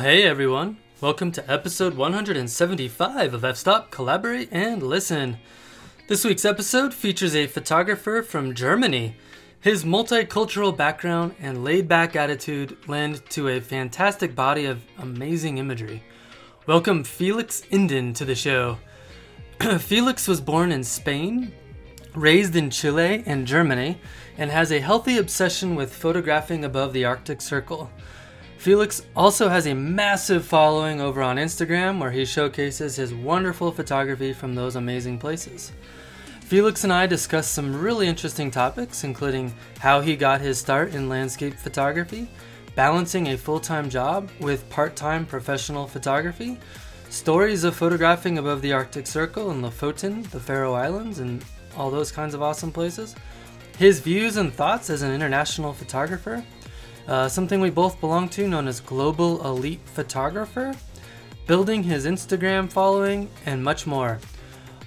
Hey everyone. Welcome to episode 175 of F Stop Collaborate and Listen. This week's episode features a photographer from Germany. His multicultural background and laid back attitude lend to a fantastic body of amazing imagery. Welcome Felix Inden to the show. Felix was born in Spain, raised in Chile and Germany, and has a healthy obsession with photographing above the Arctic Circle. Felix also has a massive following over on Instagram where he showcases his wonderful photography from those amazing places. Felix and I discussed some really interesting topics, including how he got his start in landscape photography, balancing a full time job with part time professional photography, stories of photographing above the Arctic Circle in Lofoten, the Faroe Islands, and all those kinds of awesome places, his views and thoughts as an international photographer, uh, something we both belong to known as Global Elite Photographer, building his Instagram following, and much more.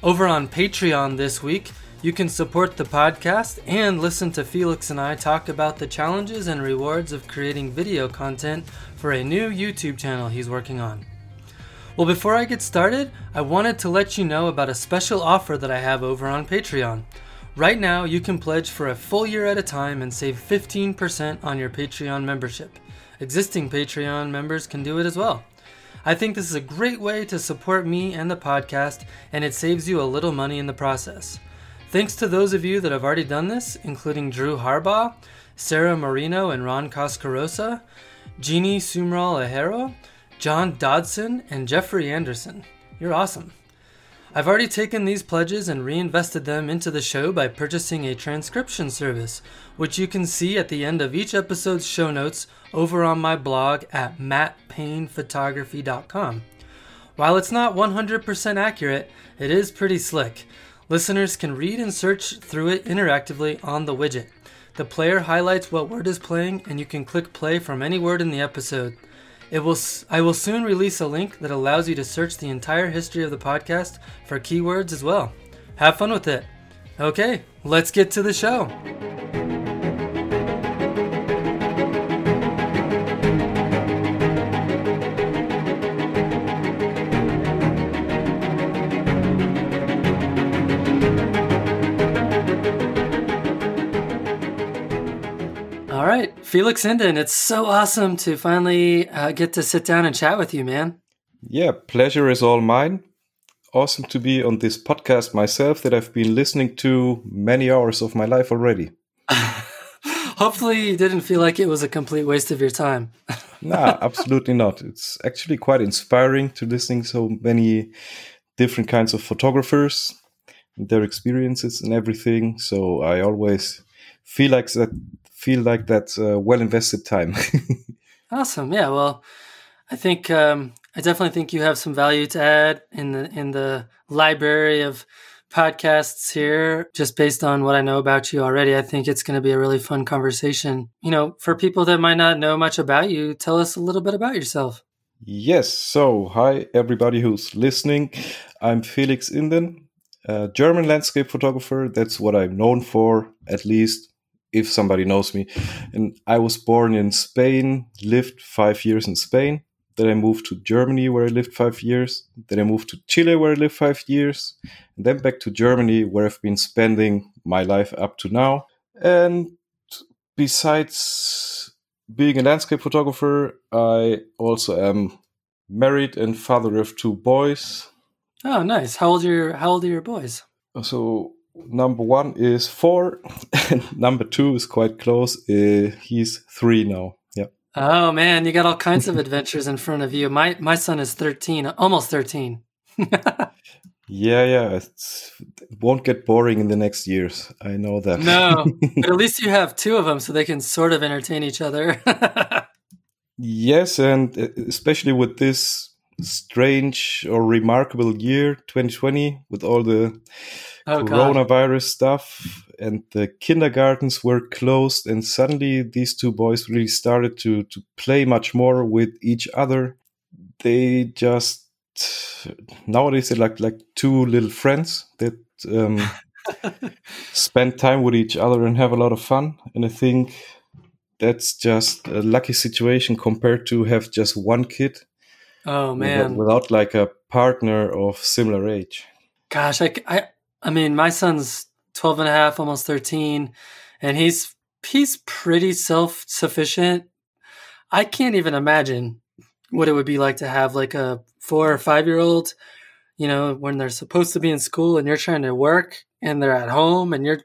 Over on Patreon this week, you can support the podcast and listen to Felix and I talk about the challenges and rewards of creating video content for a new YouTube channel he's working on. Well, before I get started, I wanted to let you know about a special offer that I have over on Patreon. Right now, you can pledge for a full year at a time and save 15% on your Patreon membership. Existing Patreon members can do it as well. I think this is a great way to support me and the podcast, and it saves you a little money in the process. Thanks to those of you that have already done this, including Drew Harbaugh, Sarah Marino and Ron Coscorrosa, Jeannie Sumral Ahero, John Dodson, and Jeffrey Anderson. You're awesome. I've already taken these pledges and reinvested them into the show by purchasing a transcription service, which you can see at the end of each episode's show notes over on my blog at mattpaynephotography.com. While it's not 100% accurate, it is pretty slick. Listeners can read and search through it interactively on the widget. The player highlights what word is playing, and you can click play from any word in the episode. It will. I will soon release a link that allows you to search the entire history of the podcast for keywords as well. Have fun with it. Okay, let's get to the show. Felix Inden, it's so awesome to finally uh, get to sit down and chat with you, man. Yeah, pleasure is all mine. Awesome to be on this podcast myself that I've been listening to many hours of my life already. Hopefully, you didn't feel like it was a complete waste of your time. nah, absolutely not. It's actually quite inspiring to listening so many different kinds of photographers, their experiences and everything. So I always feel like that feel like that's uh, well invested time. awesome. Yeah. Well, I think um, I definitely think you have some value to add in the in the library of podcasts here. Just based on what I know about you already, I think it's going to be a really fun conversation. You know, for people that might not know much about you, tell us a little bit about yourself. Yes. So, hi everybody who's listening. I'm Felix Inden, a German landscape photographer. That's what I'm known for, at least if somebody knows me. And I was born in Spain, lived five years in Spain. Then I moved to Germany, where I lived five years. Then I moved to Chile, where I lived five years. And then back to Germany, where I've been spending my life up to now. And besides being a landscape photographer, I also am married and father of two boys. Oh, nice. How old are your How old are your boys? So number one is four, and number two is quite close. Uh, he's three now. Yeah. Oh man, you got all kinds of adventures in front of you. My my son is thirteen, almost thirteen. yeah, yeah. It's, it won't get boring in the next years. I know that. No, but at least you have two of them, so they can sort of entertain each other. yes, and uh, especially with this strange or remarkable year 2020 with all the oh, coronavirus God. stuff and the kindergartens were closed and suddenly these two boys really started to to play much more with each other they just nowadays they're like like two little friends that um, spend time with each other and have a lot of fun and i think that's just a lucky situation compared to have just one kid. Oh man, without, without like a partner of similar age. Gosh, I, I, I mean, my son's 12 and a half, almost 13, and he's he's pretty self sufficient. I can't even imagine what it would be like to have like a four or five year old, you know, when they're supposed to be in school and you're trying to work and they're at home and you're,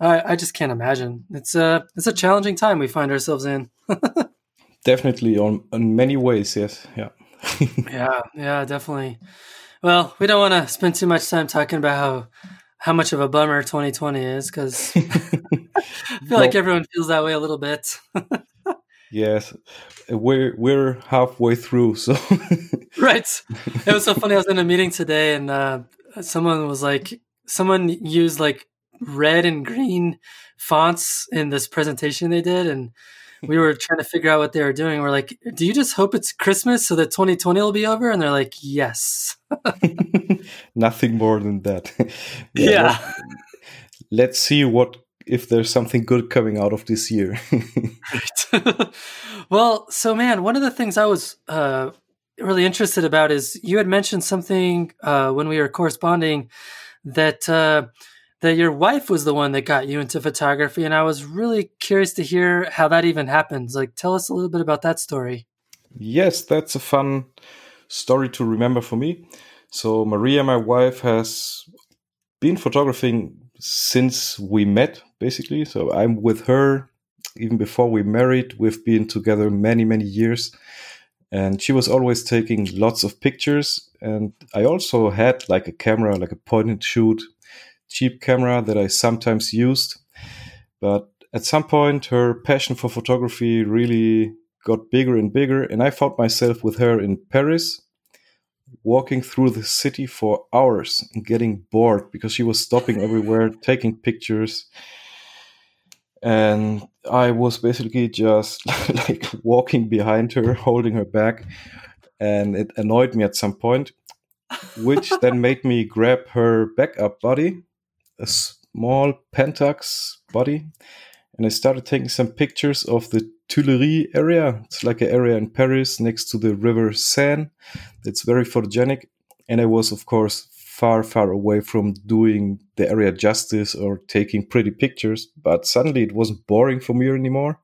I, I just can't imagine. It's a, it's a challenging time we find ourselves in. Definitely on, in many ways. Yes. Yeah. yeah. Yeah, definitely. Well, we don't want to spend too much time talking about how how much of a bummer 2020 is because I feel well, like everyone feels that way a little bit. yes, we're we're halfway through, so right. It was so funny. I was in a meeting today, and uh, someone was like, someone used like red and green fonts in this presentation they did, and we were trying to figure out what they were doing. We're like, do you just hope it's Christmas so that 2020 will be over? And they're like, yes. Nothing more than that. yeah. yeah. Let's, let's see what if there's something good coming out of this year. well, so man, one of the things I was uh, really interested about is you had mentioned something uh, when we were corresponding that uh, that your wife was the one that got you into photography and i was really curious to hear how that even happens. Like tell us a little bit about that story. Yes that's a fun story to remember for me. So maria my wife has been photographing since we met basically. So i'm with her even before we married. We've been together many many years and she was always taking lots of pictures. And i also had like a camera like a point and shoot cheap camera that I sometimes used. But at some point, her passion for photography really got bigger and bigger, and I found myself with her in Paris, walking through the city for hours and getting bored because she was stopping everywhere, taking pictures. And I was basically just like walking behind her, holding her back. And it annoyed me at some point, which then made me grab her backup body a small Pentax body, and I started taking some pictures of the Tuileries area. It's like an area in Paris next to the river Seine. It's very photogenic, and I was, of course, far, far away from doing the area justice or taking pretty pictures. But suddenly, it wasn't boring for me anymore.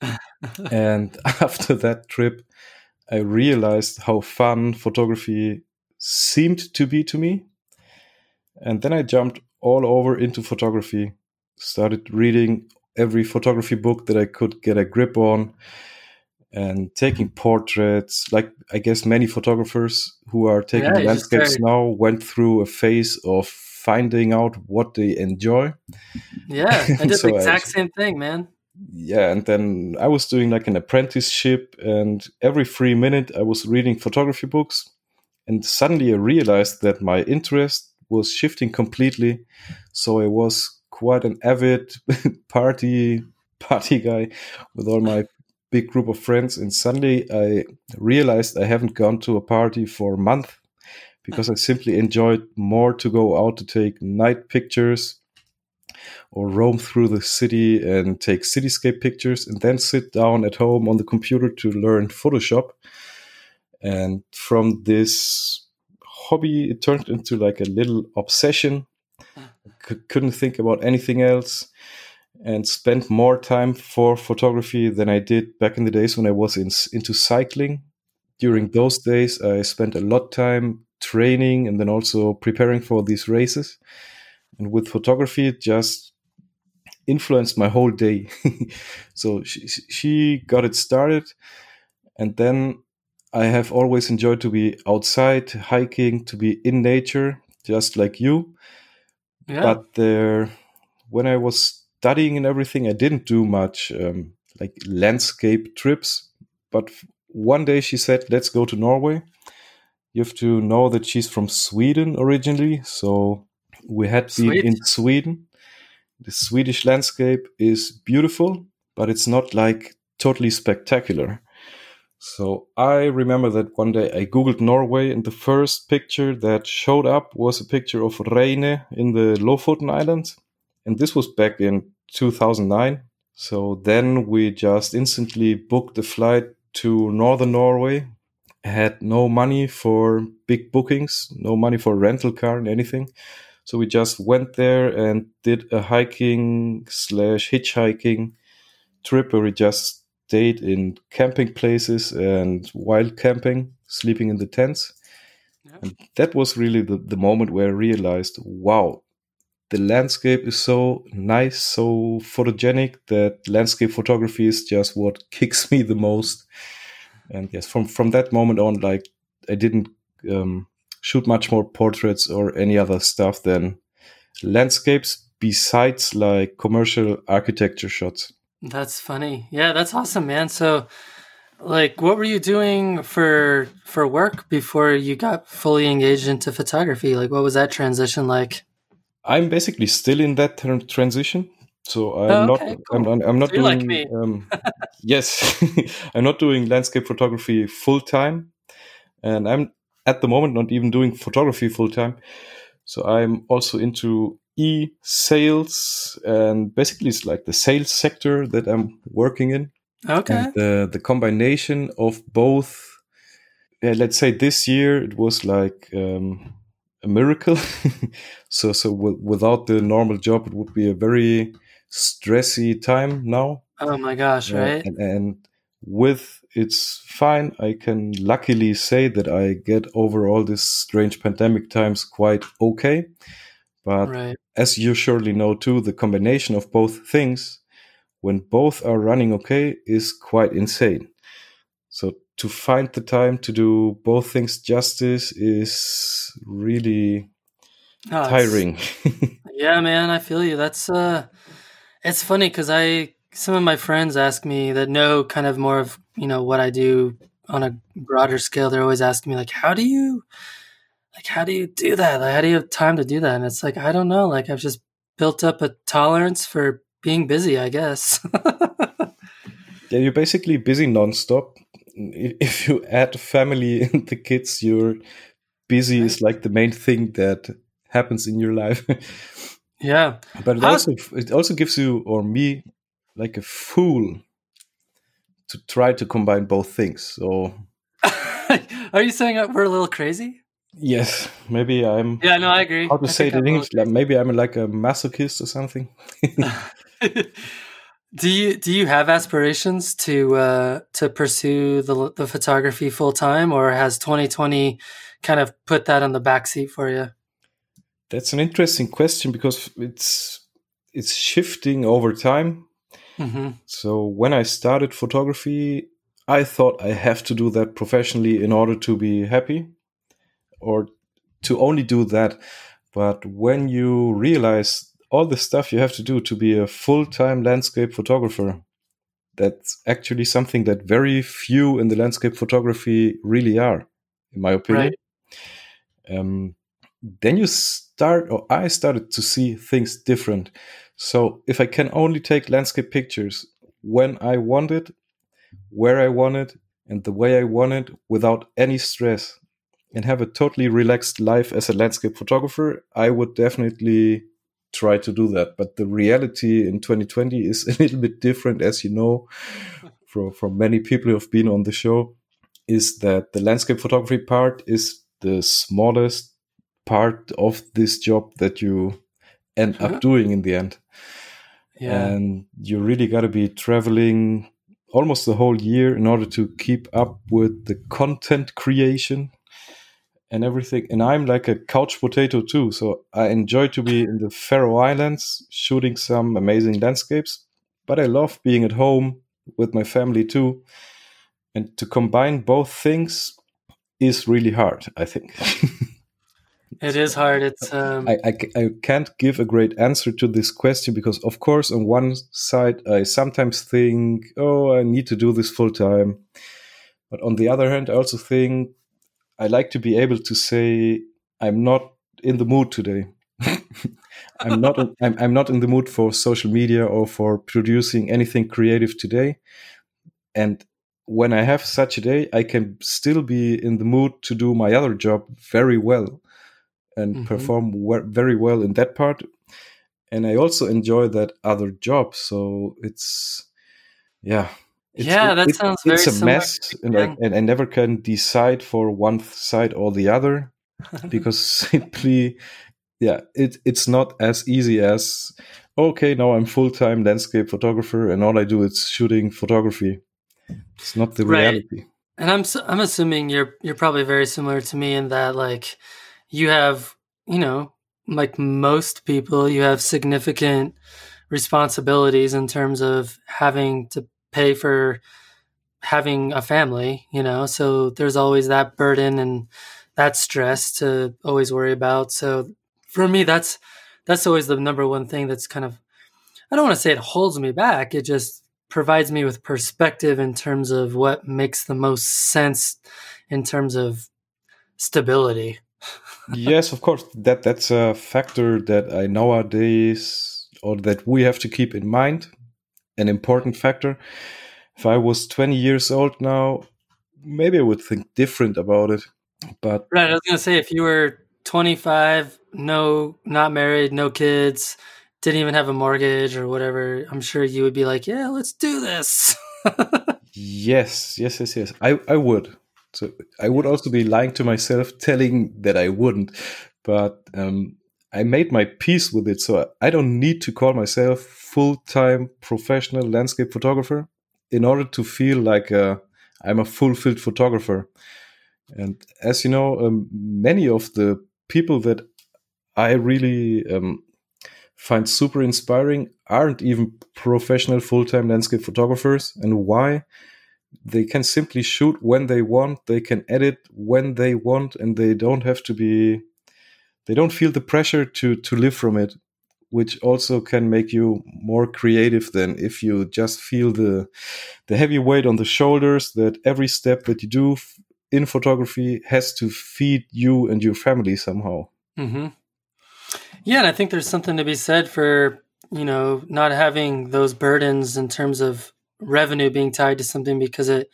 and after that trip, I realized how fun photography seemed to be to me. And then I jumped all over into photography. Started reading every photography book that I could get a grip on and taking portraits. Like I guess many photographers who are taking yeah, landscapes now went through a phase of finding out what they enjoy. Yeah, I did so the exact I, same thing, man. Yeah, and then I was doing like an apprenticeship, and every free minute I was reading photography books. And suddenly I realized that my interest was shifting completely. So I was quite an avid party party guy with all my big group of friends. And suddenly I realized I haven't gone to a party for a month because I simply enjoyed more to go out to take night pictures or roam through the city and take cityscape pictures and then sit down at home on the computer to learn Photoshop. And from this hobby. It turned into like a little obsession. Ah. C- couldn't think about anything else and spent more time for photography than I did back in the days when I was in, into cycling. During ah. those days, I spent a lot time training and then also preparing for these races. And with photography, it just influenced my whole day. so she, she got it started. And then I have always enjoyed to be outside, hiking, to be in nature, just like you. Yeah. But there, when I was studying and everything, I didn't do much um, like landscape trips. But one day she said, "Let's go to Norway." You have to know that she's from Sweden originally, so we had been in Sweden. The Swedish landscape is beautiful, but it's not like totally spectacular. So I remember that one day I googled Norway, and the first picture that showed up was a picture of Reine in the Lofoten Islands, and this was back in 2009. So then we just instantly booked a flight to northern Norway. Had no money for big bookings, no money for rental car and anything. So we just went there and did a hiking slash hitchhiking trip where we just stayed in camping places and wild camping, sleeping in the tents. Yep. And that was really the, the moment where I realized, wow, the landscape is so nice, so photogenic that landscape photography is just what kicks me the most. And yes, from from that moment on, like I didn't um, shoot much more portraits or any other stuff than landscapes besides like commercial architecture shots. That's funny. Yeah, that's awesome, man. So like what were you doing for for work before you got fully engaged into photography? Like what was that transition like? I'm basically still in that transition. So I'm oh, okay, not. Cool. I'm, I'm, not so doing. Like um, yes, I'm not doing landscape photography full time, and I'm at the moment not even doing photography full time. So I'm also into e sales, and basically it's like the sales sector that I'm working in. Okay. And the the combination of both. Yeah, let's say this year it was like um, a miracle. so so w- without the normal job, it would be a very stressy time now. Oh my gosh! Uh, right. And, and, with it's fine. I can luckily say that I get over all these strange pandemic times quite okay. But right. as you surely know too, the combination of both things, when both are running okay, is quite insane. So to find the time to do both things justice is really oh, tiring. yeah, man, I feel you. That's uh it's funny cuz I some of my friends ask me that know kind of more of, you know, what I do on a broader scale. They're always asking me like, "How do you like how do you do that? Like how do you have time to do that?" And it's like, I don't know, like I've just built up a tolerance for being busy, I guess. yeah, you're basically busy nonstop if you add family and the kids, you're busy is like the main thing that happens in your life. yeah, but it also it also gives you or me like a fool to try to combine both things. So, are you saying we're a little crazy? Yes, maybe I'm. Yeah, no, I agree. How to I say it in English? Like maybe I'm like a masochist or something. Do you do you have aspirations to uh, to pursue the the photography full time, or has 2020 kind of put that on the backseat for you? That's an interesting question because it's it's shifting over time. Mm-hmm. So when I started photography, I thought I have to do that professionally in order to be happy, or to only do that. But when you realize all the stuff you have to do to be a full-time landscape photographer that's actually something that very few in the landscape photography really are in my opinion right. um, then you start or i started to see things different so if i can only take landscape pictures when i want it where i want it and the way i want it without any stress and have a totally relaxed life as a landscape photographer i would definitely try to do that. But the reality in 2020 is a little bit different, as you know, from, from many people who have been on the show, is that the landscape photography part is the smallest part of this job that you end up doing in the end. Yeah. And you really got to be traveling almost the whole year in order to keep up with the content creation and everything. And I'm like a couch potato too. So I enjoy to be in the Faroe Islands shooting some amazing landscapes, but I love being at home with my family too. And to combine both things is really hard, I think. it is hard. It's um... I, I, I can't give a great answer to this question because, of course, on one side, I sometimes think, oh, I need to do this full time. But on the other hand, I also think I like to be able to say I'm not in the mood today. I'm not I'm, I'm not in the mood for social media or for producing anything creative today. And when I have such a day, I can still be in the mood to do my other job very well and mm-hmm. perform very well in that part. and I also enjoy that other job. So it's yeah. It's, yeah, that it, sounds It's a mess, and like, and I never can decide for one side or the other because simply, yeah, it it's not as easy as okay, now I'm full time landscape photographer, and all I do is shooting photography. It's not the right. reality. And I'm I'm assuming you're you're probably very similar to me in that like you have you know like most people you have significant responsibilities in terms of having to pay for having a family, you know, so there's always that burden and that stress to always worry about. So for me, that's, that's always the number one thing that's kind of, I don't want to say it holds me back. It just provides me with perspective in terms of what makes the most sense in terms of stability. yes, of course. That that's a factor that I nowadays or that we have to keep in mind an important factor. If I was 20 years old now, maybe I would think different about it. But right, I was gonna say if you were 25, no, not married, no kids, didn't even have a mortgage or whatever, I'm sure you would be like, yeah, let's do this. yes, yes, yes, yes. I I would. So I would also be lying to myself, telling that I wouldn't. But um, I made my peace with it, so I don't need to call myself full-time professional landscape photographer in order to feel like uh, I'm a fulfilled photographer. And as you know, um, many of the people that I really um, find super inspiring aren't even professional full-time landscape photographers. And why? They can simply shoot when they want. They can edit when they want, and they don't have to be they don't feel the pressure to to live from it which also can make you more creative than if you just feel the the heavy weight on the shoulders that every step that you do in photography has to feed you and your family somehow mm-hmm. yeah and i think there's something to be said for you know not having those burdens in terms of revenue being tied to something because it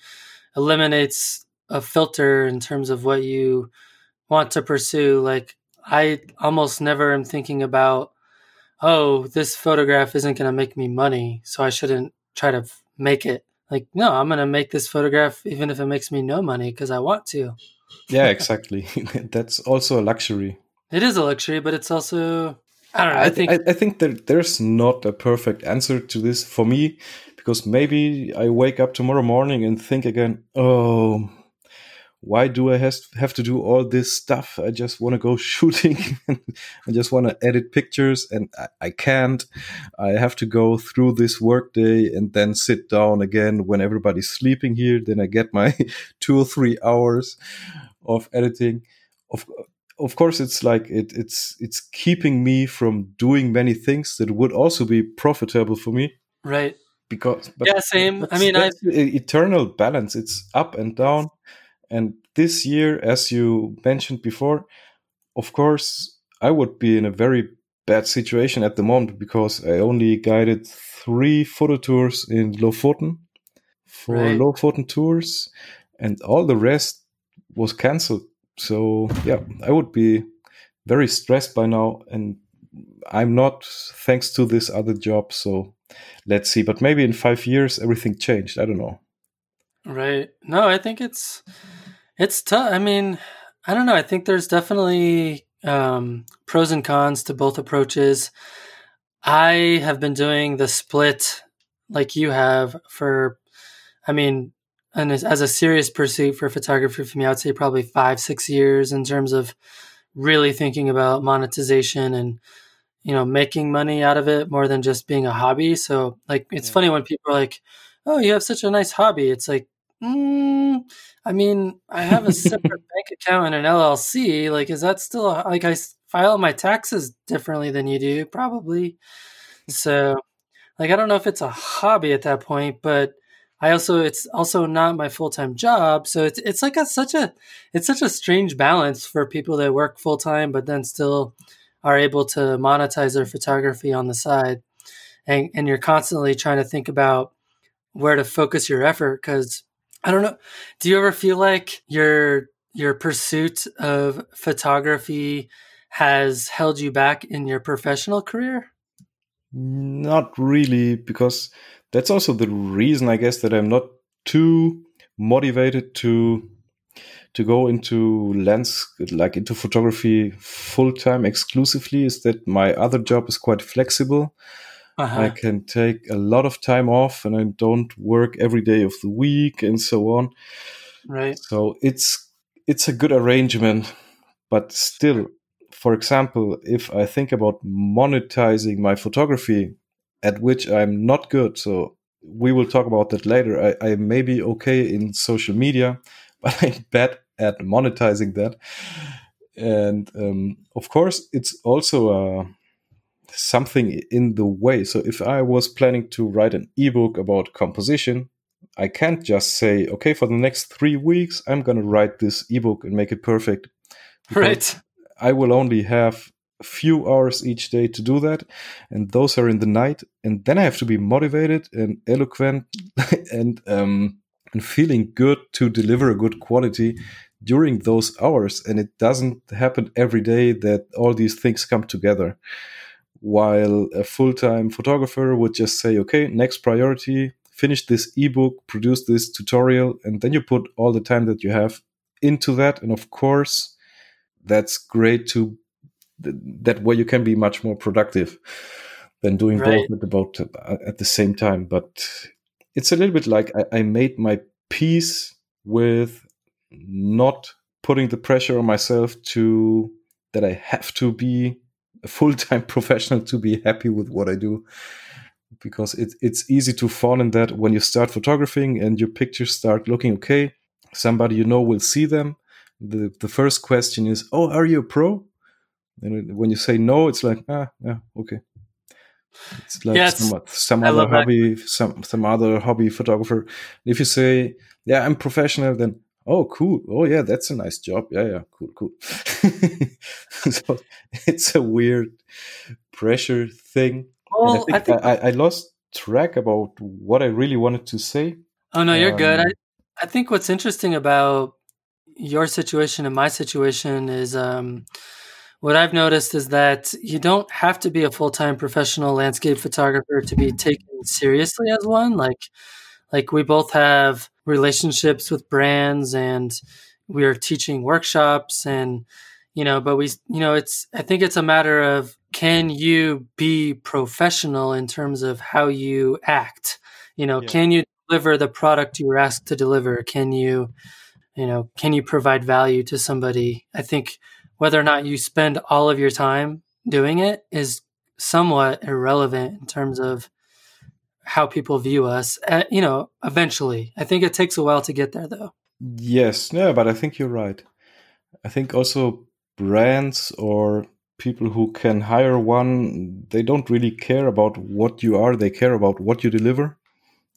eliminates a filter in terms of what you want to pursue like I almost never am thinking about, oh, this photograph isn't going to make me money, so I shouldn't try to make it. Like, no, I'm going to make this photograph even if it makes me no money because I want to. yeah, exactly. That's also a luxury. It is a luxury, but it's also I don't know. I, I think I, I think that there's not a perfect answer to this for me because maybe I wake up tomorrow morning and think again, oh, why do I has, have to do all this stuff? I just want to go shooting. I just want to edit pictures and I, I, can't. I have to go through this workday and then sit down again when everybody's sleeping here. Then I get my two or three hours of editing. Of, of course, it's like it, it's, it's keeping me from doing many things that would also be profitable for me. Right. Because, but yeah, same. I mean, I eternal balance. It's up and down and this year, as you mentioned before, of course, I would be in a very bad situation at the moment because I only guided three photo tours in Lofoten for right. Lofoten tours, and all the rest was cancelled. So yeah, I would be very stressed by now, and I'm not thanks to this other job. So let's see. But maybe in five years everything changed. I don't know. Right. No, I think it's it's tough. I mean, I don't know. I think there's definitely um, pros and cons to both approaches. I have been doing the split like you have for, I mean, and as, as a serious pursuit for photography for me, I would say probably five, six years in terms of really thinking about monetization and you know making money out of it more than just being a hobby. So like, it's yeah. funny when people are like, "Oh, you have such a nice hobby." It's like, mm, I mean, I have a separate bank account and an LLC. Like, is that still a, like I file my taxes differently than you do? Probably. So, like, I don't know if it's a hobby at that point, but I also it's also not my full time job. So it's it's like a such a it's such a strange balance for people that work full time, but then still are able to monetize their photography on the side. And and you're constantly trying to think about where to focus your effort because I don't know. Do you ever feel like your your pursuit of photography has held you back in your professional career? Not really, because that's also the reason I guess that I'm not too motivated to to go into lens like into photography full time exclusively is that my other job is quite flexible. Uh-huh. I can take a lot of time off and I don't work every day of the week and so on. Right. So it's it's a good arrangement, but still, for example, if I think about monetizing my photography, at which I'm not good, so we will talk about that later. I, I may be okay in social media, but I'm bad at monetizing that. And um, of course, it's also uh, something in the way. So if I was planning to write an ebook about composition, I can't just say, okay, for the next three weeks, I'm going to write this ebook and make it perfect. Right. I will only have a few hours each day to do that. And those are in the night. And then I have to be motivated and eloquent and, um, and feeling good to deliver a good quality during those hours. And it doesn't happen every day that all these things come together. While a full time photographer would just say, okay, next priority, finish this ebook, produce this tutorial, and then you put all the time that you have into that. And of course, that's great to that way you can be much more productive than doing right. both at about uh, at the same time. But it's a little bit like I, I made my peace with not putting the pressure on myself to that I have to be a full time professional to be happy with what I do. Because it, it's easy to fall in that when you start photographing and your pictures start looking okay somebody you know will see them. The, the first question is oh are you a pro? And when you say no it's like ah yeah okay. It's like yes, some, some other hobby that. some some other hobby photographer. If you say yeah i'm professional then oh cool oh yeah that's a nice job yeah yeah cool cool so it's a weird pressure thing well, I think, I, think I, I, lost track about what I really wanted to say. Oh no, you're um, good. I, I think what's interesting about your situation and my situation is um, what I've noticed is that you don't have to be a full time professional landscape photographer to be taken seriously as one. Like, like we both have relationships with brands and we are teaching workshops and you know, but we, you know, it's I think it's a matter of can you be professional in terms of how you act? You know, yeah. can you deliver the product you were asked to deliver? Can you, you know, can you provide value to somebody? I think whether or not you spend all of your time doing it is somewhat irrelevant in terms of how people view us. At, uh, you know, eventually, I think it takes a while to get there, though. Yes, no, but I think you're right. I think also brands or people who can hire one, they don't really care about what you are, they care about what you deliver.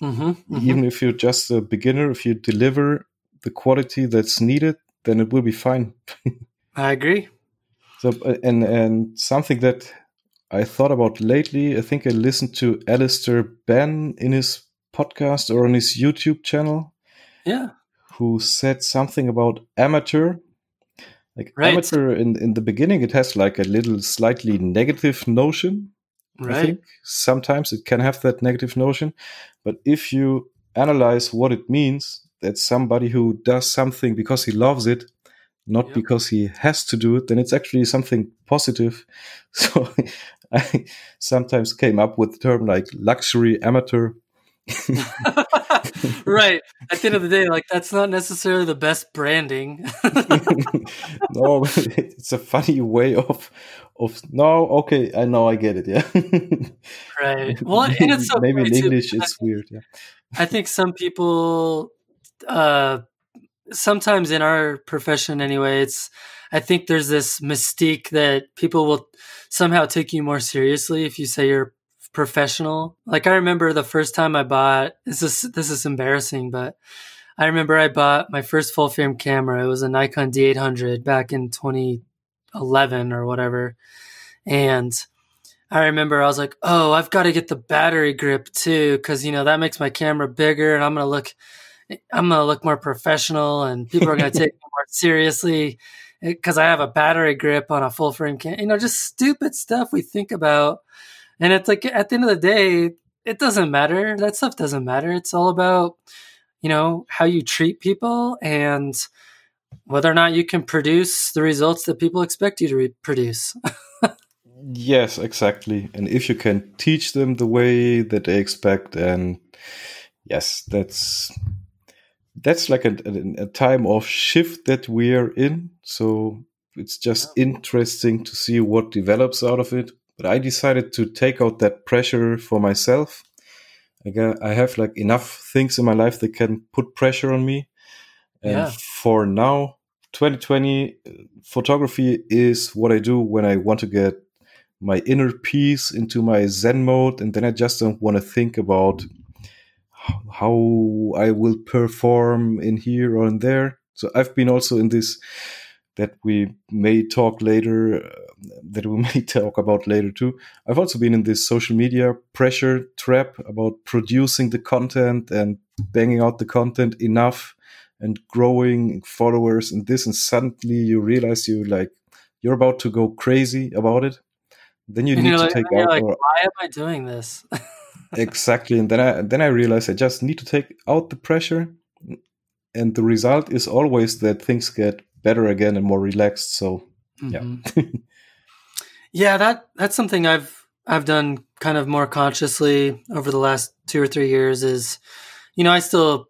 Mm-hmm, mm-hmm. Even if you're just a beginner, if you deliver the quality that's needed, then it will be fine. I agree. So, uh, and and something that I thought about lately, I think I listened to Alister Benn in his podcast or on his YouTube channel. Yeah. Who said something about amateur like right. amateur in in the beginning, it has like a little slightly negative notion. Right. I think sometimes it can have that negative notion, but if you analyze what it means, that somebody who does something because he loves it, not yep. because he has to do it, then it's actually something positive. So I sometimes came up with the term like luxury amateur right. At the end of the day, like that's not necessarily the best branding. no, it's a funny way of of no, okay, I know I get it, yeah. right. Well and it's so maybe in English too. it's I, weird, yeah. I think some people uh sometimes in our profession anyway, it's I think there's this mystique that people will somehow take you more seriously if you say you're professional. Like I remember the first time I bought this is this is embarrassing, but I remember I bought my first full frame camera. It was a Nikon D800 back in 2011 or whatever. And I remember I was like, "Oh, I've got to get the battery grip too cuz you know, that makes my camera bigger and I'm going to look I'm going to look more professional and people are going to take me more seriously because I have a battery grip on a full frame camera. You know, just stupid stuff we think about And it's like at the end of the day, it doesn't matter. That stuff doesn't matter. It's all about, you know, how you treat people and whether or not you can produce the results that people expect you to re- produce. yes, exactly. And if you can teach them the way that they expect, and yes, that's that's like a, a, a time of shift that we are in. So it's just interesting to see what develops out of it. But I decided to take out that pressure for myself. I have like enough things in my life that can put pressure on me. And yeah. for now, 2020 photography is what I do when I want to get my inner peace into my Zen mode. And then I just don't want to think about how I will perform in here or in there. So I've been also in this that we may talk later, uh, that we may talk about later too. I've also been in this social media pressure trap about producing the content and banging out the content enough and growing followers and this, and suddenly you realize you like you're about to go crazy about it. Then you and need to like, take out. Like, or, why am I doing this? exactly, and then I then I realized I just need to take out the pressure, and the result is always that things get better again and more relaxed. So mm-hmm. yeah, yeah, that that's something I've I've done kind of more consciously over the last two or three years. Is you know I still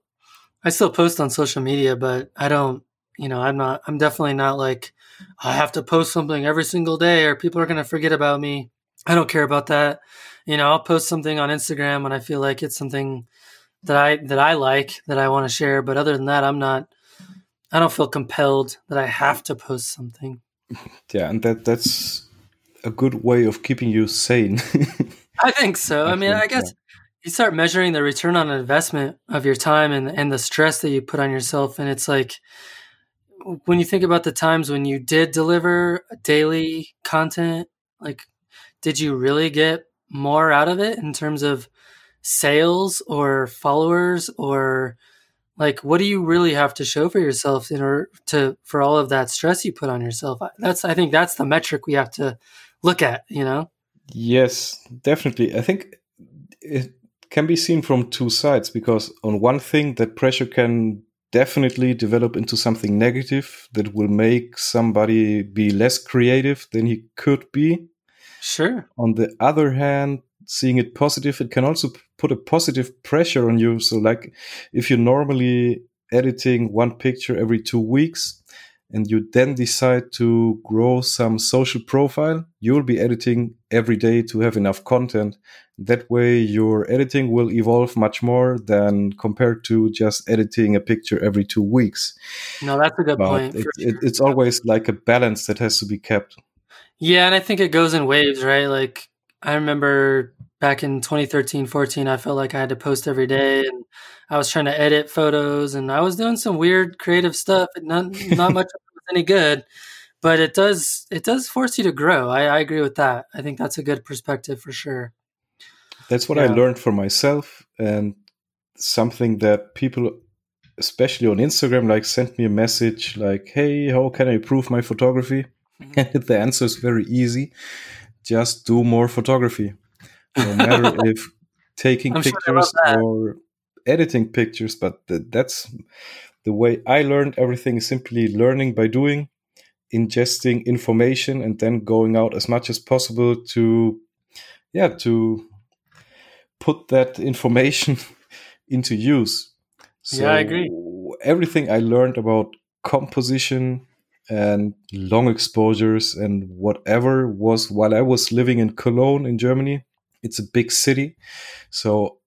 I still post on social media, but I don't you know I'm not I'm definitely not like I have to post something every single day or people are going to forget about me. I don't care about that. You know, I'll post something on Instagram when I feel like it's something that I that I like that I want to share, but other than that, I'm not I don't feel compelled that I have to post something. Yeah, and that that's a good way of keeping you sane. I think so. I, I mean, I guess yeah. you start measuring the return on investment of your time and and the stress that you put on yourself, and it's like when you think about the times when you did deliver daily content, like, did you really get more out of it in terms of sales or followers or like what do you really have to show for yourself in order to for all of that stress you put on yourself? That's i think that's the metric we have to look at you know? Yes definitely. I think it can be seen from two sides because on one thing that pressure can definitely develop into something negative that will make somebody be less creative than he could be sure on the other hand seeing it positive, it can also put a positive pressure on you. So, like if you're normally editing one picture every two weeks and you then decide to grow some social profile, you'll be editing every day to have enough content. That way, your editing will evolve much more than compared to just editing a picture every two weeks. No, that's a good but point. It, sure. it, it's always like a balance that has to be kept. Yeah, and I think it goes in waves, right? Like I remember back in 2013, 14, I felt like I had to post every day and I was trying to edit photos and I was doing some weird creative stuff. Not, not much was any good, but it does, it does force you to grow. I, I agree with that. I think that's a good perspective for sure. That's what yeah. I learned for myself and something that people especially on Instagram, like sent me a message like, "Hey, how can I improve my photography?" Mm-hmm. The answer is very easy just do more photography. No matter if taking pictures sure or editing pictures, but that's the way I learned everything is simply learning by doing, ingesting information, and then going out as much as possible to, yeah, to put that information into use. So yeah, I agree. Everything I learned about composition, and long exposures and whatever was while I was living in Cologne in Germany. It's a big city. So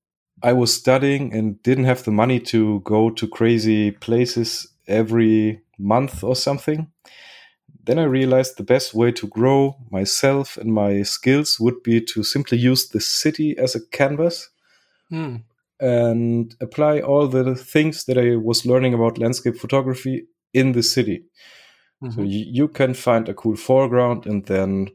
I was studying and didn't have the money to go to crazy places every month or something. Then I realized the best way to grow myself and my skills would be to simply use the city as a canvas mm. and apply all the things that I was learning about landscape photography in the city. Mm-hmm. So you, you can find a cool foreground and then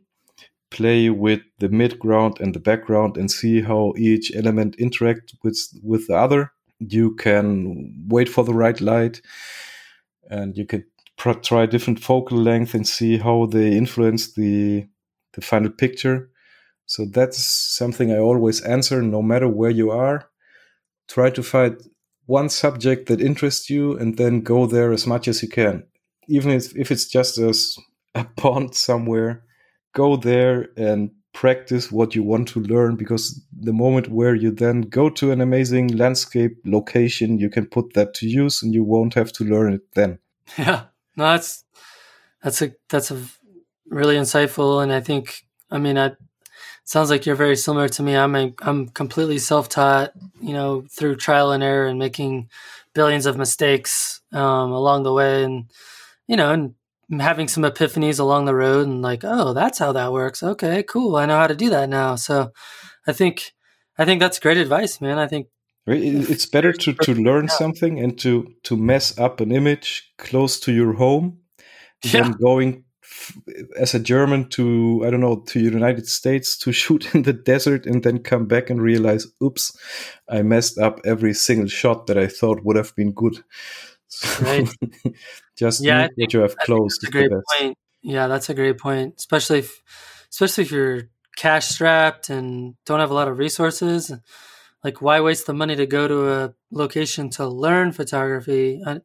play with the midground and the background and see how each element interact with with the other. You can wait for the right light, and you can pr- try different focal length and see how they influence the the final picture. So that's something I always answer no matter where you are. Try to find one subject that interests you and then go there as much as you can. Even if, if it's just as a pond somewhere, go there and practice what you want to learn because the moment where you then go to an amazing landscape location, you can put that to use and you won't have to learn it then. Yeah. No, that's that's a that's a really insightful and I think I mean I sounds like you're very similar to me. I'm a, I'm completely self-taught, you know, through trial and error and making billions of mistakes um, along the way and you know, and having some epiphanies along the road and like, oh, that's how that works. Okay, cool. I know how to do that now. So I think I think that's great advice, man. I think it's better to, to learn something and to to mess up an image close to your home yeah. than going as a German to I don't know to United States to shoot in the desert and then come back and realize, oops, I messed up every single shot that I thought would have been good. Right. just yeah, what you have close. That's great point. Yeah, that's a great point. Especially if, especially if you're cash strapped and don't have a lot of resources. Like, why waste the money to go to a location to learn photography? I,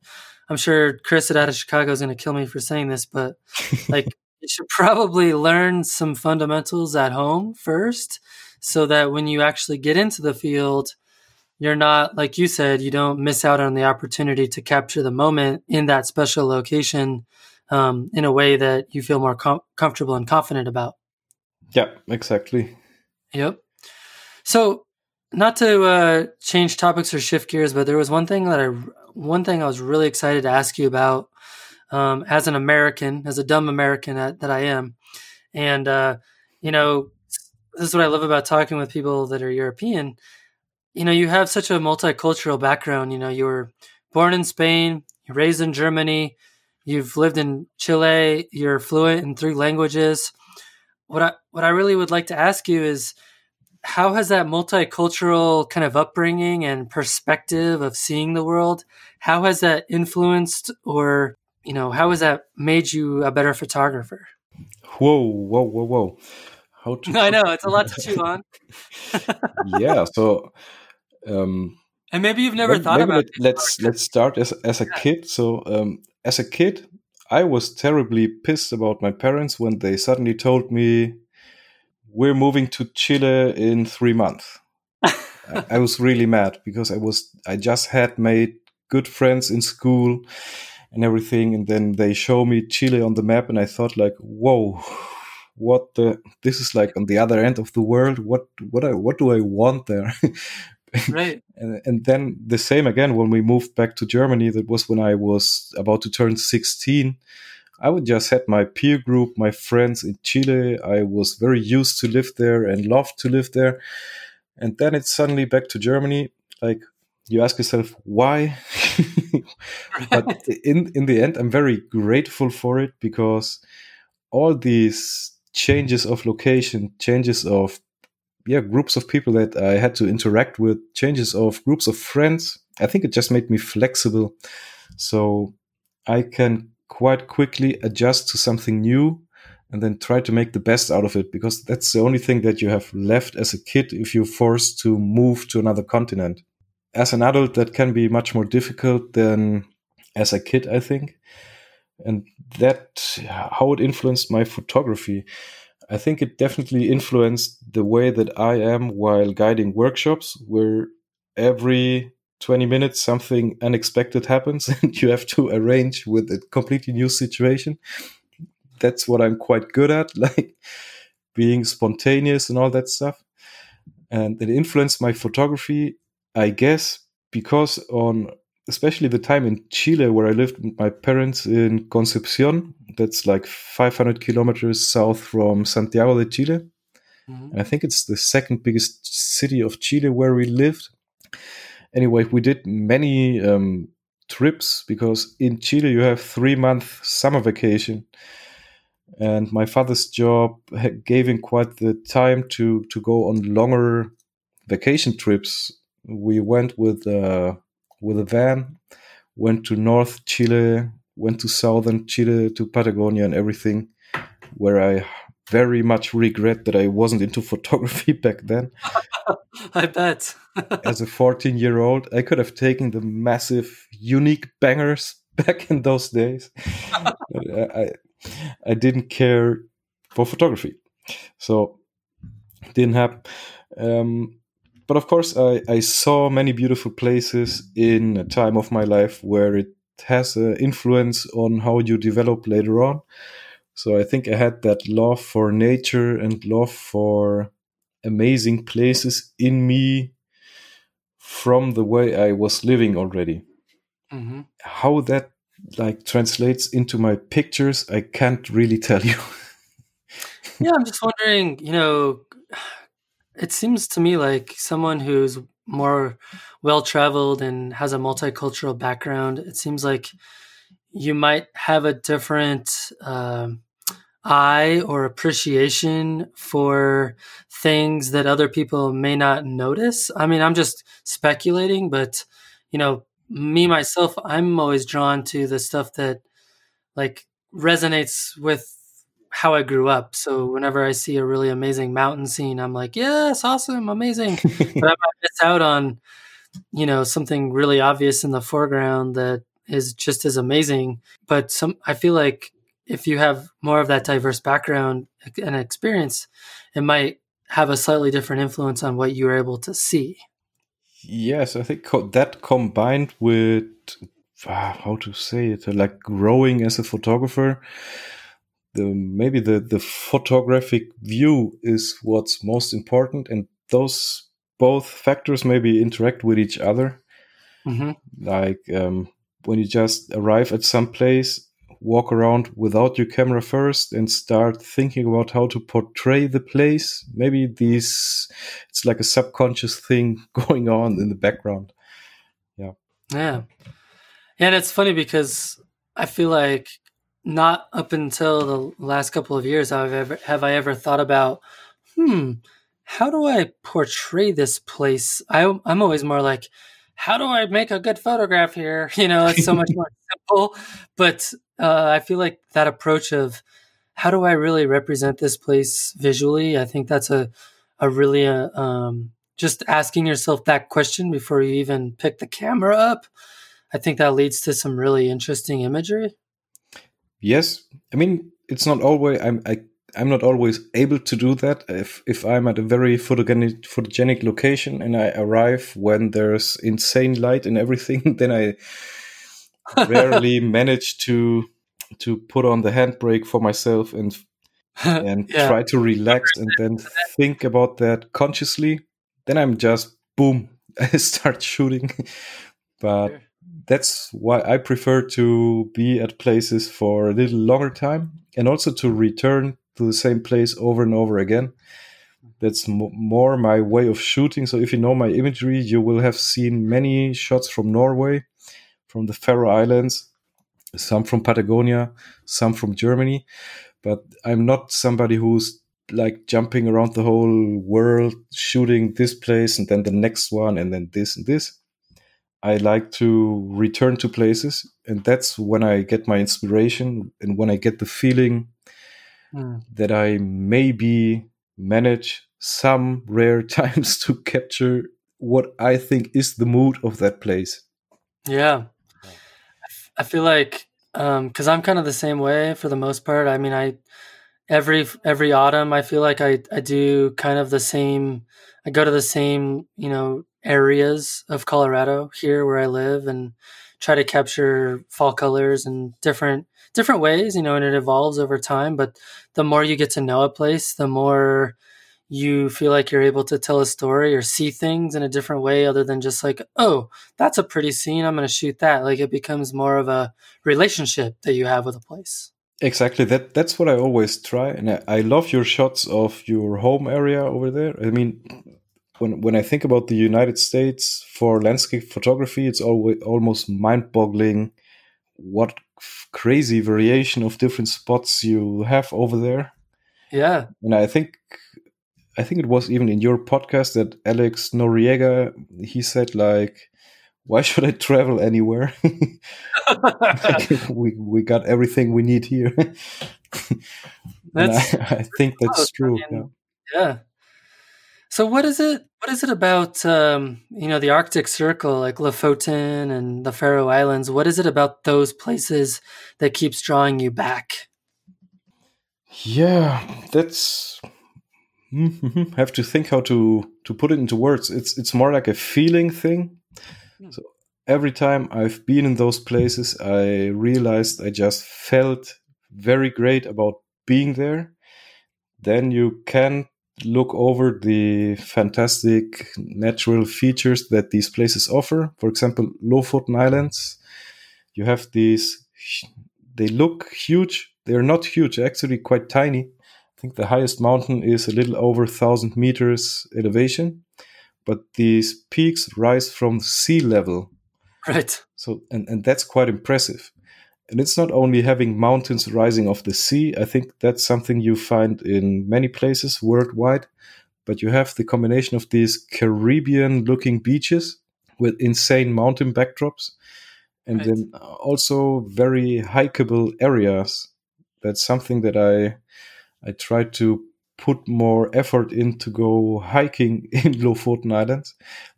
am sure Chris at Out of Chicago is going to kill me for saying this, but like, you should probably learn some fundamentals at home first, so that when you actually get into the field, you're not like you said you don't miss out on the opportunity to capture the moment in that special location um, in a way that you feel more com- comfortable and confident about. Yeah exactly. Yep. So not to uh, change topics or shift gears but there was one thing that i one thing i was really excited to ask you about um, as an american as a dumb american that, that i am. And uh, you know this is what i love about talking with people that are european you know, you have such a multicultural background. You know, you were born in Spain, raised in Germany, you've lived in Chile, you're fluent in three languages. What I what I really would like to ask you is how has that multicultural kind of upbringing and perspective of seeing the world how has that influenced or you know how has that made you a better photographer whoa whoa whoa whoa how to i know it's a lot to chew on yeah so um, and maybe you've never thought about. Let, us let's start as as a yeah. kid. So um, as a kid, I was terribly pissed about my parents when they suddenly told me we're moving to Chile in three months. I, I was really mad because I was I just had made good friends in school and everything, and then they show me Chile on the map, and I thought like, whoa what the this is like on the other end of the world what what I, what do i want there right. And, and then the same again when we moved back to germany that was when i was about to turn 16 i would just had my peer group my friends in chile. I was very used to live there and loved to live there. And then it's suddenly back to germany. Like you ask yourself why? But in in the end i'm very grateful for it because all these changes of location changes of yeah groups of people that I had to interact with, changes of groups of friends. I think it just made me flexible, so I can quite quickly adjust to something new and then try to make the best out of it because that's the only thing that you have left as a kid if you're forced to move to another continent. As an adult, that can be much more difficult than as a kid, I think. And that, how it influenced my photography. I think it definitely influenced the way that I am while guiding workshops, where every 20 minutes something unexpected happens and you have to arrange with a completely new situation. That's what I'm quite good at, like being spontaneous and all that stuff. And it influenced my photography, I guess, because on especially the time in Chile where I lived with my parents in Concepcion. That's like 500 kilometers south from Santiago de Chile. Mm-hmm. I think it's the second biggest city of Chile where we lived. Anyway, we did many um, trips because in Chile you have three month summer vacation, and my father's job gave him quite the time to to go on longer vacation trips. We went with uh, with a van, went to North Chile, went to Southern Chile, to Patagonia and everything, where I very much regret that I wasn't into photography back then. I bet. As a 14 year old, I could have taken the massive, unique bangers back in those days. I, I didn't care for photography. So, didn't happen. Um, but of course, I, I saw many beautiful places in a time of my life where it has an influence on how you develop later on. So I think I had that love for nature and love for amazing places in me from the way I was living already. Mm-hmm. How that like translates into my pictures, I can't really tell you. yeah, I'm just wondering, you know, it seems to me like someone who's more well traveled and has a multicultural background, it seems like you might have a different uh, eye or appreciation for things that other people may not notice. I mean, I'm just speculating, but you know, me myself, I'm always drawn to the stuff that like resonates with how I grew up. So whenever I see a really amazing mountain scene, I'm like, yes, awesome, amazing. but I might miss out on, you know, something really obvious in the foreground that is just as amazing. But some, I feel like if you have more of that diverse background and experience, it might have a slightly different influence on what you're able to see. Yes, I think that combined with uh, how to say it, like growing as a photographer, the maybe the the photographic view is what's most important, and those both factors maybe interact with each other. Mm-hmm. Like um, when you just arrive at some place walk around without your camera first and start thinking about how to portray the place. Maybe these, it's like a subconscious thing going on in the background. Yeah. Yeah. And it's funny because I feel like not up until the last couple of years have I ever, have I ever thought about, hmm, how do I portray this place? I, I'm always more like, how do I make a good photograph here? You know, it's so much more simple. But uh, I feel like that approach of how do I really represent this place visually? I think that's a a really uh, um, just asking yourself that question before you even pick the camera up. I think that leads to some really interesting imagery. Yes, I mean it's not always I'm I I'm not always able to do that. If if I'm at a very photogenic photogenic location and I arrive when there's insane light and everything, then I rarely manage to to put on the handbrake for myself and and yeah. try to relax and then think about that consciously. Then I'm just boom, I start shooting. but that's why I prefer to be at places for a little longer time and also to return to the same place over and over again. That's m- more my way of shooting. So if you know my imagery, you will have seen many shots from Norway, from the Faroe Islands, some from Patagonia, some from Germany. But I'm not somebody who's like jumping around the whole world, shooting this place and then the next one and then this and this. I like to return to places, and that's when I get my inspiration and when I get the feeling mm. that I maybe manage some rare times to capture what I think is the mood of that place. Yeah. I feel like because um, I'm kind of the same way for the most part. I mean, I every every autumn I feel like I I do kind of the same. I go to the same you know areas of Colorado here where I live and try to capture fall colors and different different ways, you know, and it evolves over time. But the more you get to know a place, the more you feel like you're able to tell a story or see things in a different way other than just like, oh, that's a pretty scene. I'm going to shoot that. Like it becomes more of a relationship that you have with a place. Exactly. That that's what I always try, and I, I love your shots of your home area over there. I mean, when when I think about the United States for landscape photography, it's always almost mind-boggling what crazy variation of different spots you have over there. Yeah. And I think I think it was even in your podcast that Alex Noriega he said like why should I travel anywhere? we we got everything we need here. I, I, think oh, that's true. I mean, yeah. yeah. So what is it? What is it about um, you know the Arctic Circle, like Lofoten and the Faroe Islands? What is it about those places that keeps drawing you back? Yeah, that's mm-hmm. have to think how to to put it into words. It's it's more like a feeling thing. Hmm. So every time I've been in those places, I realized I just felt very great about being there. Then you can look over the fantastic natural features that these places offer. For example, Lofoten Islands. You have these. They look huge they're not huge, actually quite tiny. I think the highest mountain is a little over 1,000 meters elevation, but these peaks rise from sea level. Right. So, and, and that's quite impressive. And it's not only having mountains rising off the sea, I think that's something you find in many places worldwide, but you have the combination of these Caribbean looking beaches with insane mountain backdrops and right. then also very hikeable areas. That's something that I I try to put more effort in to go hiking in Lofoten Islands,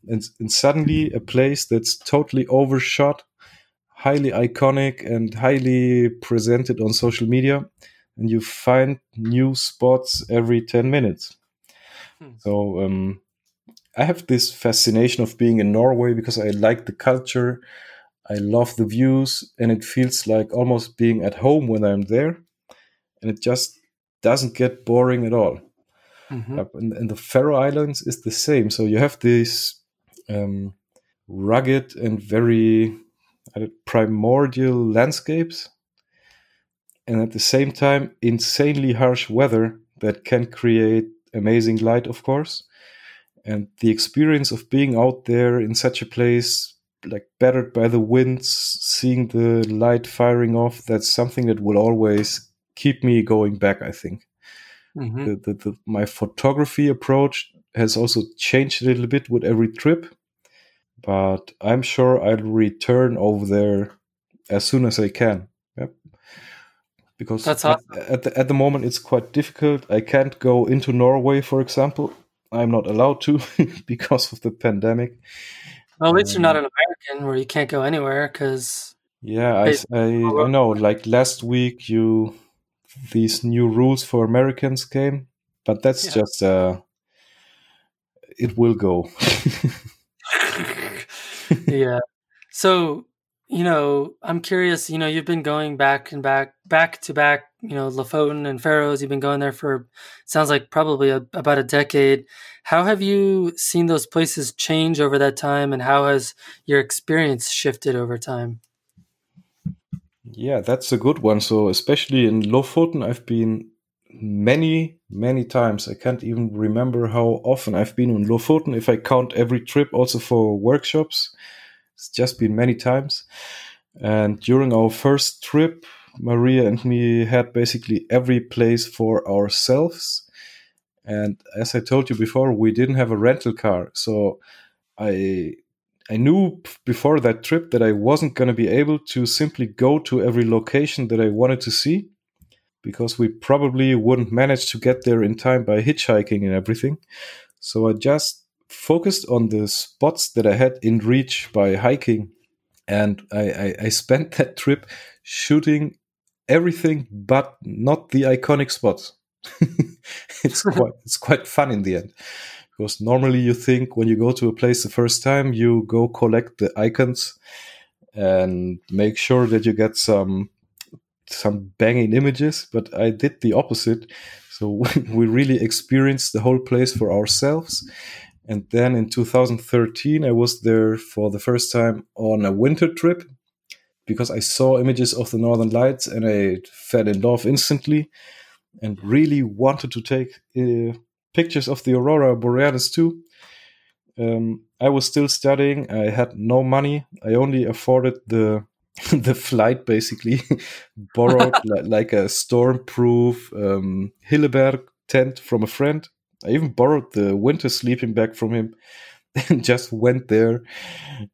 and, and suddenly a place that's totally overshot, highly iconic, and highly presented on social media, and you find new spots every ten minutes. Hmm. So um, I have this fascination of being in Norway because I like the culture. I love the views, and it feels like almost being at home when I'm there and it just doesn't get boring at all. Mm-hmm. and, and, the Faroe Islands is the same. So you have these um, rugged and very primordial landscapes, and at the same time, insanely harsh weather that can create amazing light, of course. And the experience of being out there in such a place, like battered by the winds, seeing the light firing off, that's something that will always keep me going back. I think mm-hmm. the, the, the, my photography approach has also changed a little bit with every trip, but I'm sure I'll return over there as soon as I can. Yep. Because awesome. at, at, the, at the moment it's quite difficult. I can't go into Norway, for example. I'm not allowed to because of the pandemic. Well, at least um, you're not um, an American where you can't go anywhere because. Yeah, I, I, I know. Like last week, you these new rules for Americans came, but that's yeah. just uh, it will go. yeah. So you know, I'm curious. You know, you've been going back and back, back to back. You know, Lofoten and Faroes. You've been going there for sounds like probably a, about a decade. How have you seen those places change over that time, and how has your experience shifted over time? Yeah, that's a good one. So, especially in Lofoten, I've been many, many times. I can't even remember how often I've been in Lofoten if I count every trip also for workshops. It's just been many times. And during our first trip, Maria and me had basically every place for ourselves. And as I told you before, we didn't have a rental car. So I I knew before that trip that I wasn't going to be able to simply go to every location that I wanted to see because we probably wouldn't manage to get there in time by hitchhiking and everything. So I just focused on the spots that I had in reach by hiking. And I, I, I spent that trip shooting everything but not the iconic spots. it's quite it's quite fun in the end because normally you think when you go to a place the first time you go collect the icons and make sure that you get some some banging images but i did the opposite so we really experienced the whole place for ourselves and then in 2013 i was there for the first time on a winter trip because i saw images of the northern lights and i fell in love instantly and really wanted to take uh, pictures of the aurora borealis too. Um, I was still studying. I had no money. I only afforded the the flight basically borrowed li- like a stormproof um, Hilleberg tent from a friend. I even borrowed the winter sleeping bag from him. and just went there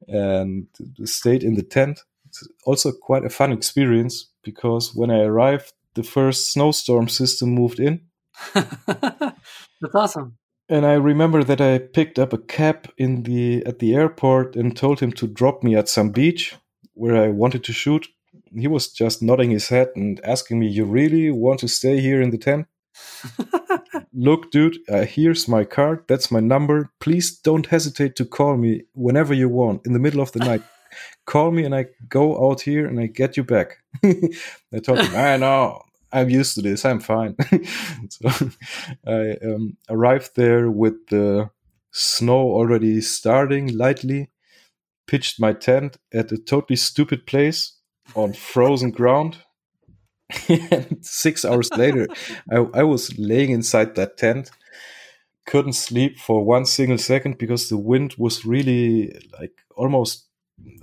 and stayed in the tent. It's also quite a fun experience because when I arrived, the first snowstorm system moved in. That's awesome. And I remember that I picked up a cab in the at the airport and told him to drop me at some beach where I wanted to shoot. He was just nodding his head and asking me, "You really want to stay here in the tent?" Look, dude, uh, here's my card. That's my number. Please don't hesitate to call me whenever you want in the middle of the night. call me and I go out here and I get you back. I told him, I know, I'm used to this. I'm fine. so I um, arrived there with the snow already starting lightly, pitched my tent at a totally stupid place on frozen ground. and six hours later, I, I was laying inside that tent, couldn't sleep for one single second because the wind was really like almost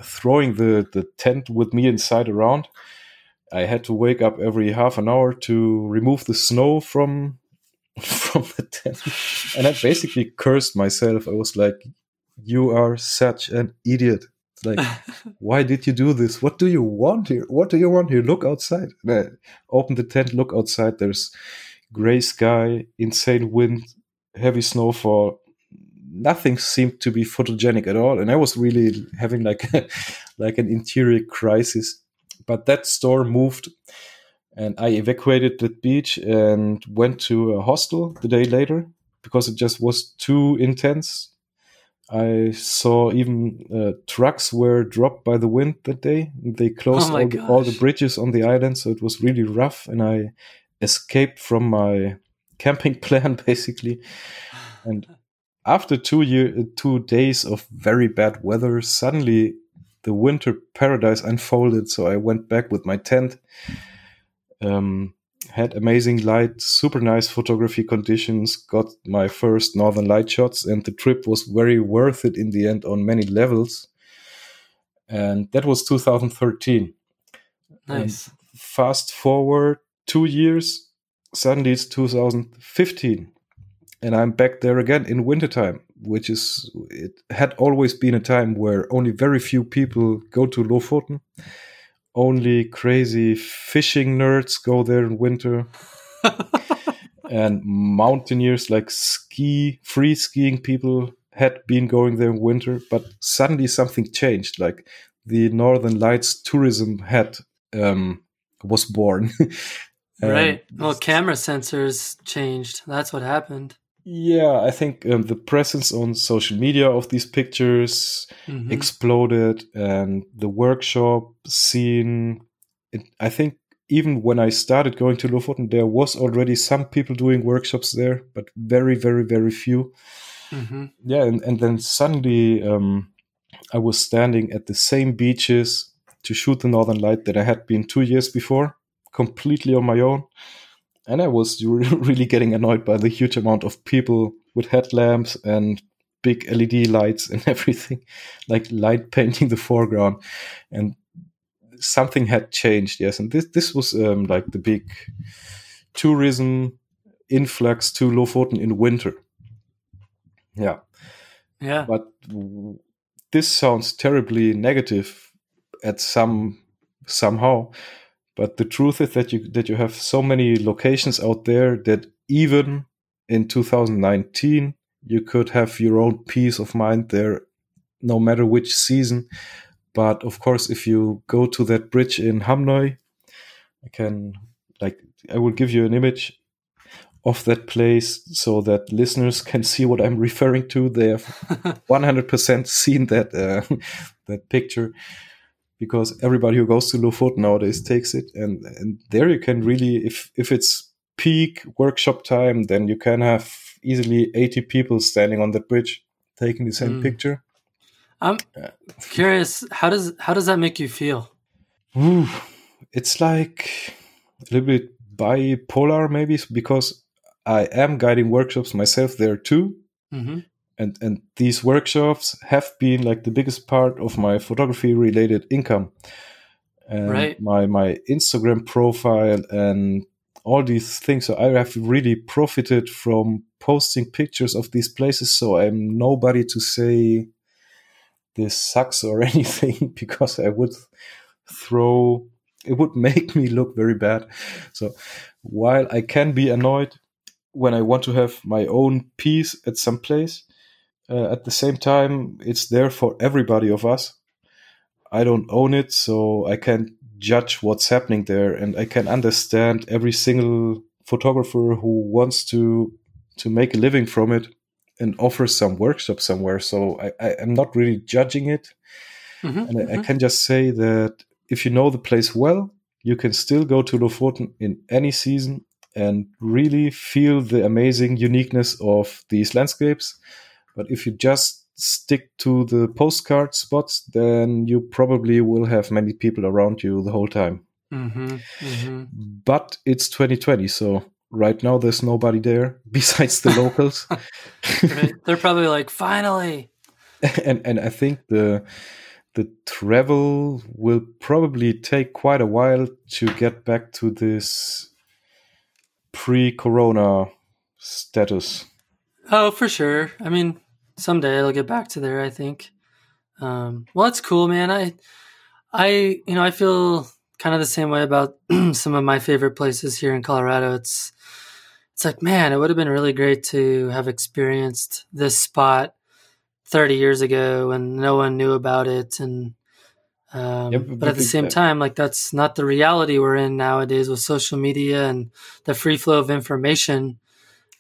throwing the, the tent with me inside around. I had to wake up every half an hour to remove the snow from from the tent, and I basically cursed myself. I was like, "You are such an idiot! Like, why did you do this? What do you want here? What do you want here? Look outside." open the tent, look outside. There's gray sky, insane wind, heavy snowfall. Nothing seemed to be photogenic at all, and I was really having like like an interior crisis but that store moved and I evacuated the beach and went to a hostel the day later because it just was too intense. I saw even uh, trucks were dropped by the wind that day. They closed oh all, the, all, the, bridges on the island, so it was really rough. And I escaped from my camping plan basically. And after two year, two days of very bad weather, suddenly the winter paradise unfolded. So I went back with my tent. Um, had amazing light, super nice photography conditions, got my first northern light shots, and the trip was very worth it in the end on many levels. And that was 2013. Nice. And fast forward two years, suddenly it's 2015 and I'm back there again in wintertime, which is it had always been a time where only very few people go to Lofoten. Only crazy fishing nerds go there in winter. and mountaineers like ski free skiing people had been going there in winter, but suddenly something changed. Like the Northern Lights tourism had um, was born. right. Well, camera sensors changed. That's what happened. Yeah, I think um, the presence on social media of these pictures mm-hmm. exploded, and the workshop scene. It, I think even when I started going to Lofoten, there was already some people doing workshops there, but very, very, very few. Mm-hmm. Yeah, and, and then suddenly um, I was standing at the same beaches to shoot the Northern Light that I had been two years before, completely on my own and I was really getting annoyed by the huge amount of people with headlamps and big LED lights and everything, like light painting the foreground. And something had changed, yes. And this this was um, like the big tourism influx to Lofoten in winter. Yeah, yeah. But this sounds terribly negative at some somehow but the truth is that you that you have so many locations out there that even in 2019 you could have your own peace of mind there, no matter which season. But of course, if you go to that bridge in Hamnøy, I can like I will give you an image of that place so that listeners can see what I'm referring to. They have 100% seen that uh, that picture because everybody who goes to Lofoten nowadays takes it, and and there you can really, if if it's peak workshop time, then you can have easily 80 people standing on that bridge taking the same mm. picture. I'm uh, curious how does how does that make you feel? Ooh, it's like a little bit bipolar maybe because I am guiding workshops myself there too. Mm-hmm and and these workshops have been like the biggest part of my photography related income and right. my my instagram profile and all these things so i have really profited from posting pictures of these places, so I'm nobody to say this sucks or anything because I would throw it would make me look very bad. So while I can be annoyed when I want to have my own piece at some place, uh, at the same time it's there for everybody of us. I don't own it, so I can't judge what's happening there, and I can understand every single photographer who wants to to make a living from it and offer some workshop somewhere. So I, I am not really judging it, mm-hmm, and I, mm-hmm. I, can just say that if you know the place well, you can still go to Lofoten in any season and really feel the amazing uniqueness of these landscapes. But if you just stick to the postcard spots, then you probably will have many people around you the whole time. Mm-hmm, mm-hmm. But it's 2020, so right now there's nobody there besides the locals. They're probably like, finally. and and I think the the travel will probably take quite a while to get back to this pre-corona status. Oh, for sure. I mean, someday it'll get back to there. I think. Um, well, it's cool, man. I, I, you know, I feel kind of the same way about some of my favorite places here in Colorado. It's, it's like, man, it would have been really great to have experienced this spot 30 years ago when no one knew about it and um, yep, but at the same time like that's not the reality we're in nowadays with social media and the free flow of information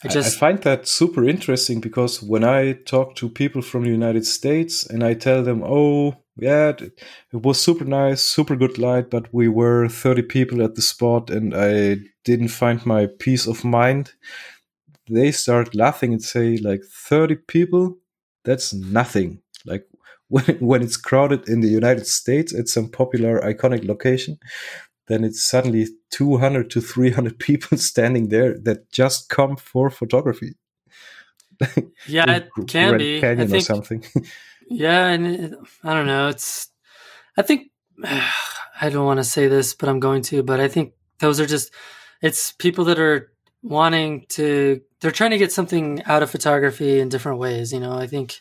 I, just, I find that super interesting because when I talk to people from the United States and I tell them, oh, yeah, it, was super nice, super good light, but we were 30 people at the spot and I didn't find my peace of mind, they start laughing and say, like, 30 people? That's nothing. Like, when, when it's crowded in the United States at some popular iconic location, then it's suddenly 200 to 300 people standing there that just come for photography. yeah, it can be. Canyon think, or something. yeah, and it, I don't know. It's, I think, I don't want to say this, but I'm going to. But I think those are just, it's people that are wanting to, they're trying to get something out of photography in different ways. You know, I think.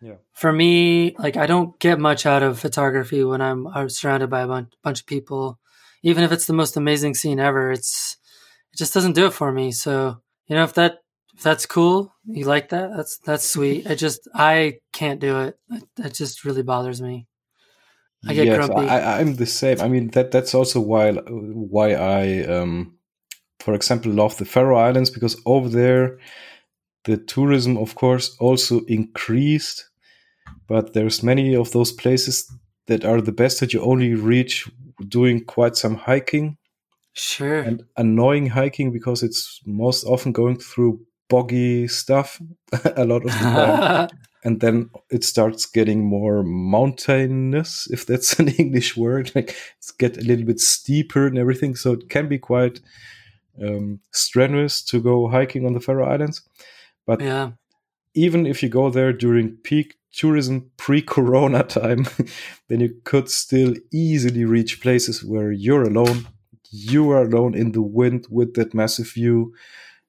Yeah. For me, like I don't get much out of photography when I'm, I'm surrounded by a bunch, bunch of people even if it's the most amazing scene ever, it's it just doesn't do it for me. So you know, if that if that's cool, you like that, that's that's sweet. I just I can't do it. That just really bothers me. I get yes, grumpy. I, I'm the same. I mean that that's also why why I um for example love the Faroe Islands because over there the tourism of course also increased but there's many of those places that are the best that you only reach doing quite some hiking. Sure. And annoying hiking because it's most often going through boggy stuff a lot of the time. and then it starts getting more mountainous, if that's an English word. Like it's get a little bit steeper and everything. So it can be quite um, strenuous to go hiking on the Faroe Islands. But yeah. even if you go there during peak tourism pre-corona time, then you could still easily reach places where you're alone. You are alone in the wind with that massive view,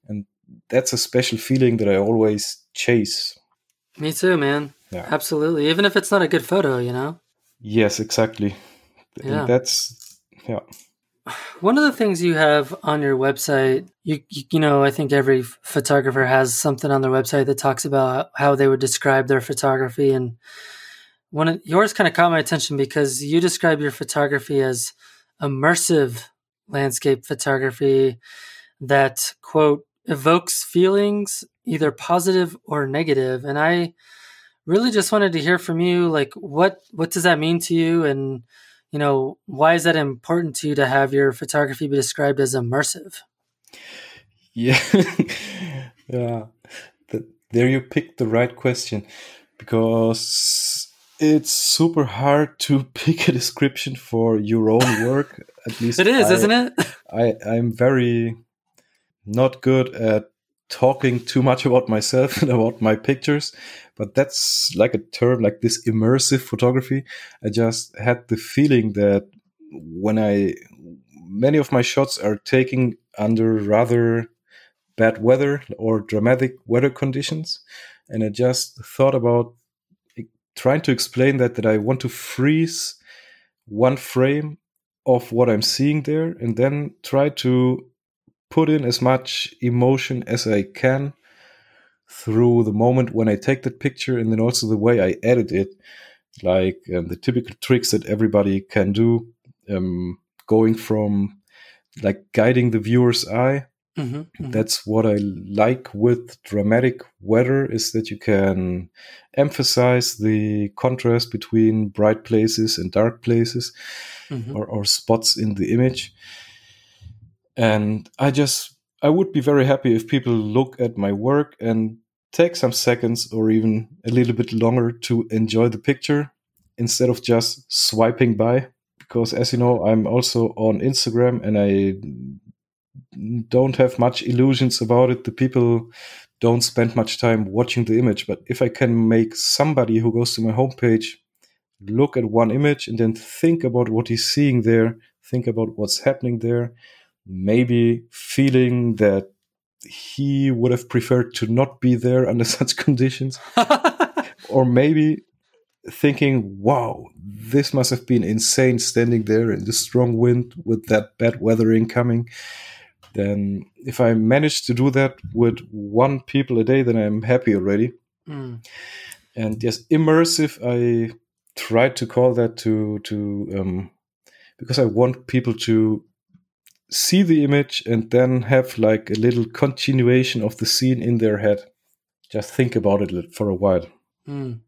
and that's a special feeling that I always chase. Me too, man. Yeah. Absolutely. Even if it's not a good photo, you know. Yes, exactly. Yeah. And that's yeah. One of the things you have on your website, you, you, know, I think every photographer has something on their website that talks about how they would describe their photography, and one of yours kind of caught my attention because you describe your photography as immersive landscape photography that quote evokes feelings either positive or negative, and I really just wanted to hear from you, like what what does that mean to you, and you know, why is that important to you to have your photography be described as immersive? Yeah, yeah. The, there you picked the right question because it's super hard to pick a description for your own work. At least it is, I, isn't it? I I'm very not good at talking too much about myself and about my pictures, but that's like a term like this immersive photography. I just had the feeling that when I many of my shots are taken under rather bad weather or dramatic weather conditions. And I just thought about trying to explain that that I want to freeze one frame of what I'm seeing there and then try to put in as much emotion as I can through the moment when I take that picture and then also the way I edit it, like um, the typical tricks that everybody can do, um, going from like guiding the viewer's eye. Mm-hmm, mm-hmm. That's what I like with dramatic weather is that you can emphasize the contrast between bright places and dark places mm-hmm. or, or spots in the image. And I just I would be very happy if people look at my work and take some seconds or even a little bit longer to enjoy the picture instead of just swiping by. Because as you know, I'm also on Instagram and I don't have much illusions about it. The people don't spend much time watching the image. But if I can make somebody who goes to my homepage look at one image and then think about what he's seeing there, think about what's happening there, maybe feeling that he would have preferred to not be there under such conditions. or maybe thinking, wow, this must have been insane standing there in the strong wind with that bad weather incoming. Then, if I manage to do that with one people a day, then I'm happy already. Mm. And yes, immersive, I tried to call that to to um, because I want people to see the image and then have like a little continuation of the scene in their head. Just think about it for a while. Mm.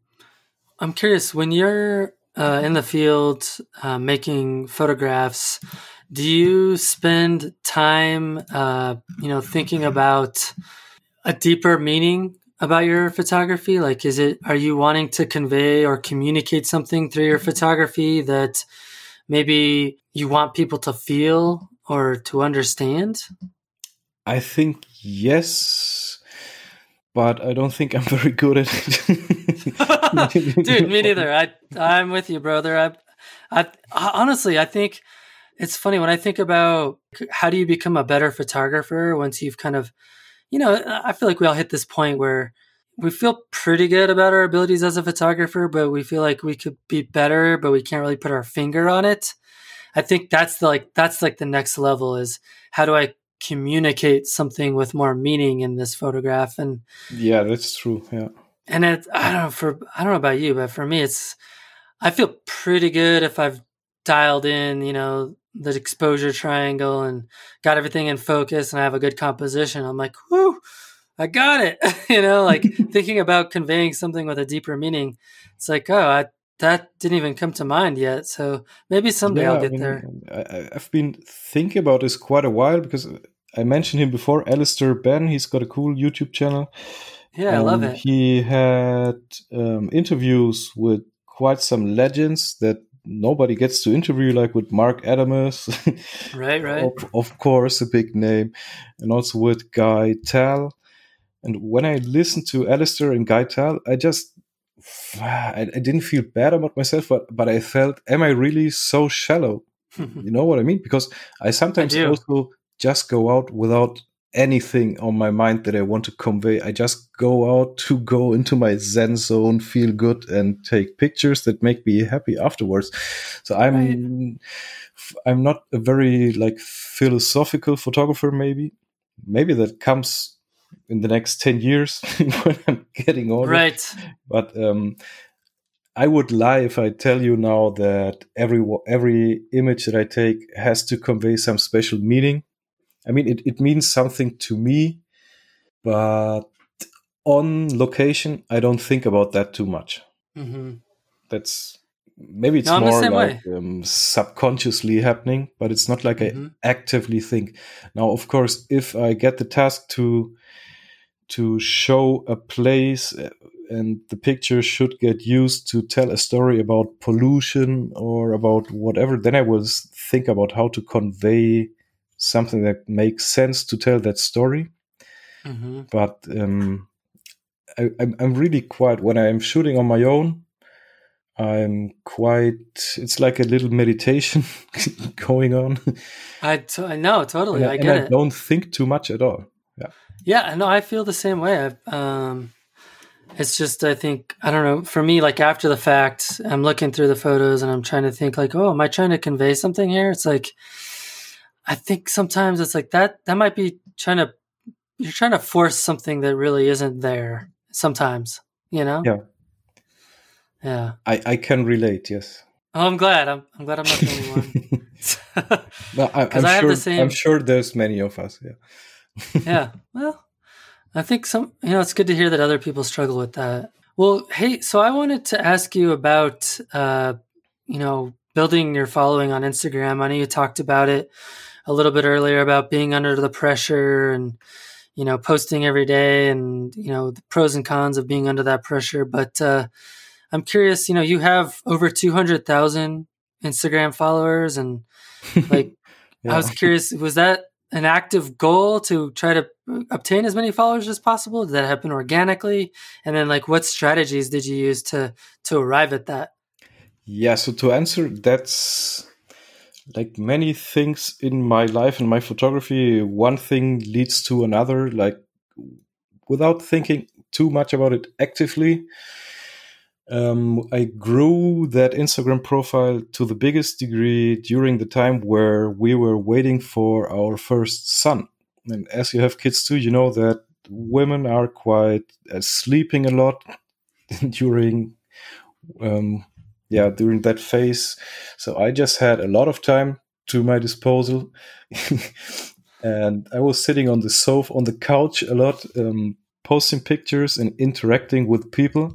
I'm curious when you're uh, in the field uh, making photographs. Do you spend time, uh, you know, thinking about a deeper meaning about your photography? Like, is it are you wanting to convey or communicate something through your photography that maybe you want people to feel or to understand? I think yes, but I don't think I'm very good at it. Dude, me neither. I I'm with you, brother. I, I honestly, I think it's funny when I think about how do you become a better photographer once you've kind of, you know, I feel like we all hit this point where we feel pretty good about our abilities as a photographer, but we feel like we could be better, but we can't really put our finger on it. I think that's the like that's like the next level is how do I communicate something with more meaning in this photograph? And yeah that's true yeah. and it i don't know for i don't know about you but for me it's i feel pretty good if i've dialed in you know the exposure triangle and got everything in focus and i have a good composition. I'm like whoo i got it. You know like thinking about conveying something with a deeper meaning it's like oh i that didn't even come to mind yet. So maybe someday yeah, I'll get I mean, there. I, have been thinking about this quite a while because I mentioned him before, Alister Benn. He's got a cool YouTube channel. Yeah, um, I love it. He had um, interviews with quite some legends that nobody gets to interview, like with Marc Adamus. right, right. of, of, course, a big name. And also with Guy Tal. And when I listened to Alister and Guy Tal, I just I, I didn't feel bad about myself, but but I felt, am I really so shallow? you know what I mean? Because I sometimes I also just go out without anything on my mind that I want to convey. I just go out to go into my Zen zone, feel good, and take pictures that make me happy afterwards. So I'm right. I'm not a very like philosophical photographer. Maybe maybe that comes in the next 10 years when I'm getting older. Right. But um, I would lie if I tell you now that every every image that I take has to convey some special meaning. I mean, it, it means something to me, but on location, I don't think about that too much. Mm-hmm. That's maybe it's no, more like um, subconsciously happening, but it's not like mm-hmm. I actively think. Now, of course, if I get the task to to show a place uh, and the picture should get used to tell a story about pollution or about whatever. Then i will think about how to convey something that makes sense to tell that story. Mm-hmm. but um, I, i'm really quiet when i'm shooting on my own i'm quite it's like a little meditation going on. I, t- I know totally and, i get I don't think too much at all. Yeah. Yeah, no, I feel the same way. Um, it's just I think I don't know. For me, like after the fact, I'm looking through the photos and I'm trying to think like, oh, am I trying to convey something here? It's like I think sometimes it's like that. That might be trying to you're trying to force something that really isn't there. Sometimes, you know. Yeah. Yeah. I I can relate. Yes. Oh, I'm glad. I'm I'm glad I'm not the only one. no, I'm sure. the same- I'm sure there's many of us. Yeah. Yeah. Well, I think some, you know, it's good to hear that other people struggle with that. Well, hey, so I wanted to ask you about, uh, you know, building your following on Instagram. I know you talked about it a little bit earlier about being under the pressure and, you know, posting every day and, you know, the pros and cons of being under that pressure. But uh, I'm curious, you know, you have over 200,000 Instagram followers and like, Yeah. I was curious, was that an active goal to try to obtain as many followers as possible? Did that happen organically? And then like what strategies did you use to to arrive at that? Yeah, so to answer, that's like many things in my life and my photography. One thing leads to another, like without thinking too much about it actively. Um, I grew that Instagram profile to the biggest degree during the time where we were waiting for our first son. And as you have kids too, you know that women are quite uh, sleeping a lot during um, yeah during that phase so i just had a lot of time to my disposal and i was sitting on the sofa on the couch a lot um, posting pictures and interacting with people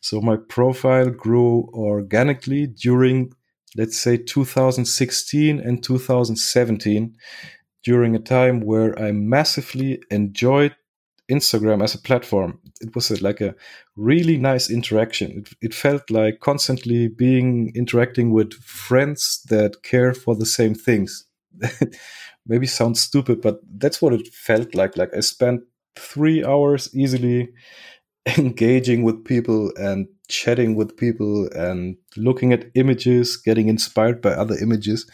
so my profile grew organically during let's say 2016 and 2017 during a time where i massively enjoyed instagram as a platform it was a, like a really nice interaction. It, it felt like constantly being interacting with friends that care for the same things. Maybe sounds stupid, but that's what it felt like. Like I spent three hours easily engaging with people and chatting with people and looking at images, getting inspired by other images.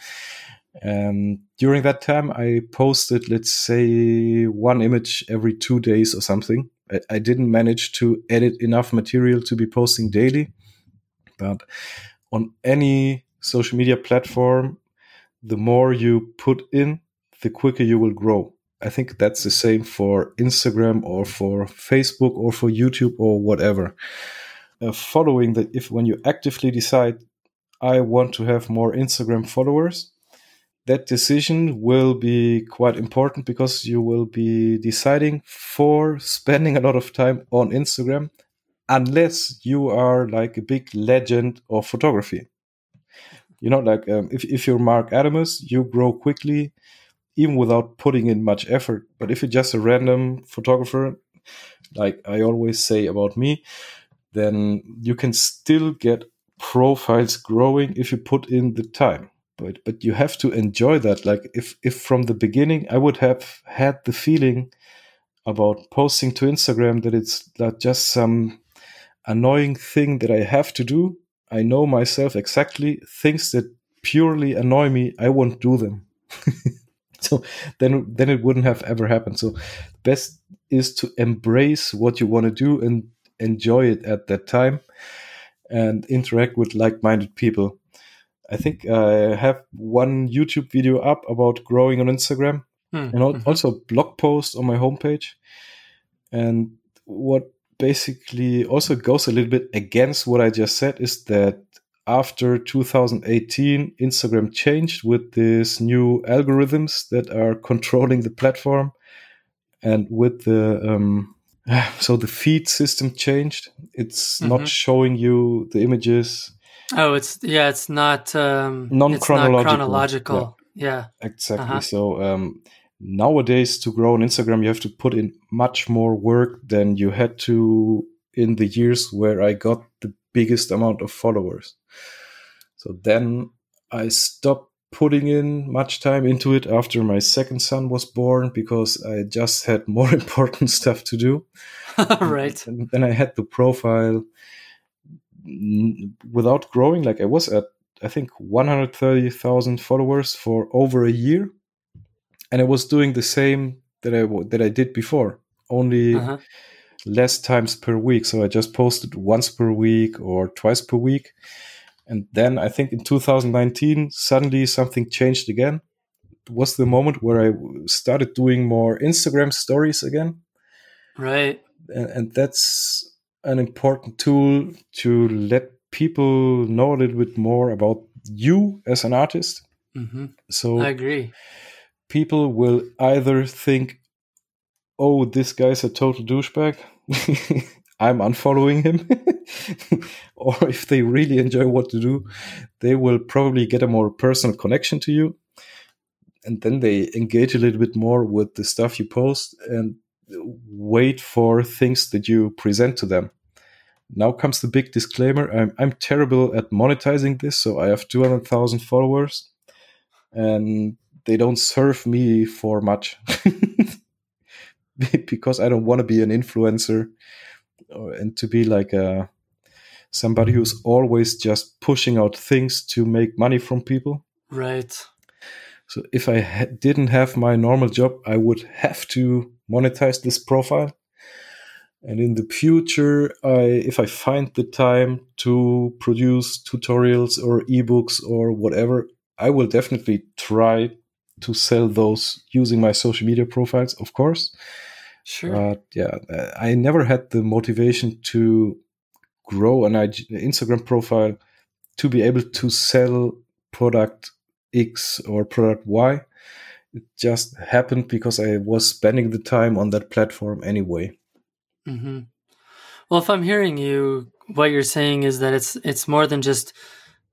And during that time, I posted, let's say, one image every two days or something. I, I didn't manage to edit enough material to be posting daily, but on any social media platform, the more you put in, the quicker you will grow. I think that's the same for Instagram or for Facebook or for YouTube or whatever. Uh, following that, if when you actively decide, I want to have more Instagram followers, that decision will be quite important because you will be deciding for spending a lot of time on Instagram unless you are like a big legend of photography. You know, like um, if, if you're Marc Adamus, you grow quickly even without putting in much effort. But if you're just a random photographer, like I always say about me, then you can still get profiles growing if you put in the time. But but you have to enjoy that. Like if if from the beginning i would have had the feeling about posting to instagram that it's not just some annoying thing that i have to do. I know myself exactly. Things that purely annoy me i won't do them so then then it wouldn't have ever happened so best is to embrace what you want to do and enjoy it at that time and interact with like-minded people I think I have one YouTube video up about growing on Instagram Hmm. and al- Mhm. also a blog post on my homepage. And what basically also goes a little bit against what I just said is that after 2018, Instagram changed with these new algorithms that are controlling the platform and with the um, so the feed system changed. It's Mhm. not showing you the images Oh, it's yeah, it's not um not chronological. Yeah. Exactly. Uh-huh. So um, nowadays, to grow on Instagram, you have to put in much more work than you had to in the years where I got the biggest amount of followers. So then I stopped putting in much time into it after my second son was born because I just had more important stuff to do. right. And then I had the profile without growing. Like I was at, I think, 130,000 followers for over a year. And I was doing the same that I that I did before. Only uh-huh. Less times per week. So I just posted once per week or twice per week. And then I think in 2019, suddenly something changed again. It was the moment where I started doing more Instagram stories again. Right. And, and that's an important tool to let people know a little bit more about you as an artist. Mm-hmm. So I agree. People will either think, "Oh, this guy's a total douchebag," I'm unfollowing him, or if they really enjoy what to do, they will probably get a more personal connection to you, and then they engage a little bit more with the stuff you post and wait for things that you present to them. Now comes the big disclaimer. I'm, I'm terrible at monetizing this, so I have 200,000 followers and they don't serve me for much because I don't want to be an influencer and to be like a somebody who's always just pushing out things to make money from people. Right. So if I ha- didn't have my normal job, I would have to monetize this profile and in the future, I, if I find the time to produce tutorials or ebooks or whatever, I will definitely try to sell those using my social media profiles, of course. Sure. But yeah, I never had the motivation to grow an Instagram profile to be able to sell product X or product Y. It just happened because I was spending the time on that platform anyway. Mm-hmm. Well, if I'm hearing you, what you're saying is that it's it's more than just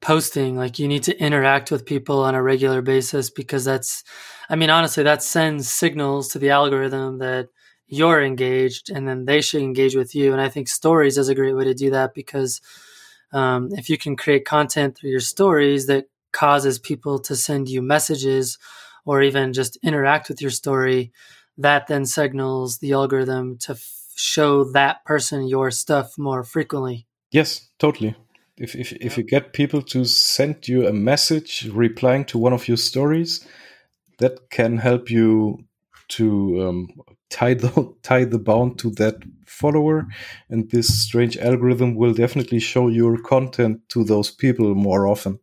posting. Like you need to interact with people on a regular basis because that's, I mean, honestly, that sends signals to the algorithm that you're engaged, and then they should engage with you. And I think stories is a great way to do that because um, if you can create content through your stories that causes people to send you messages or even just interact with your story, that then signals the algorithm to show that person your stuff more frequently. Yes, totally. If if, if you get people to send you a message replying to one of your stories, that can help you to um, tie the tie the bound to that follower, and this strange algorithm will definitely show your content to those people more often.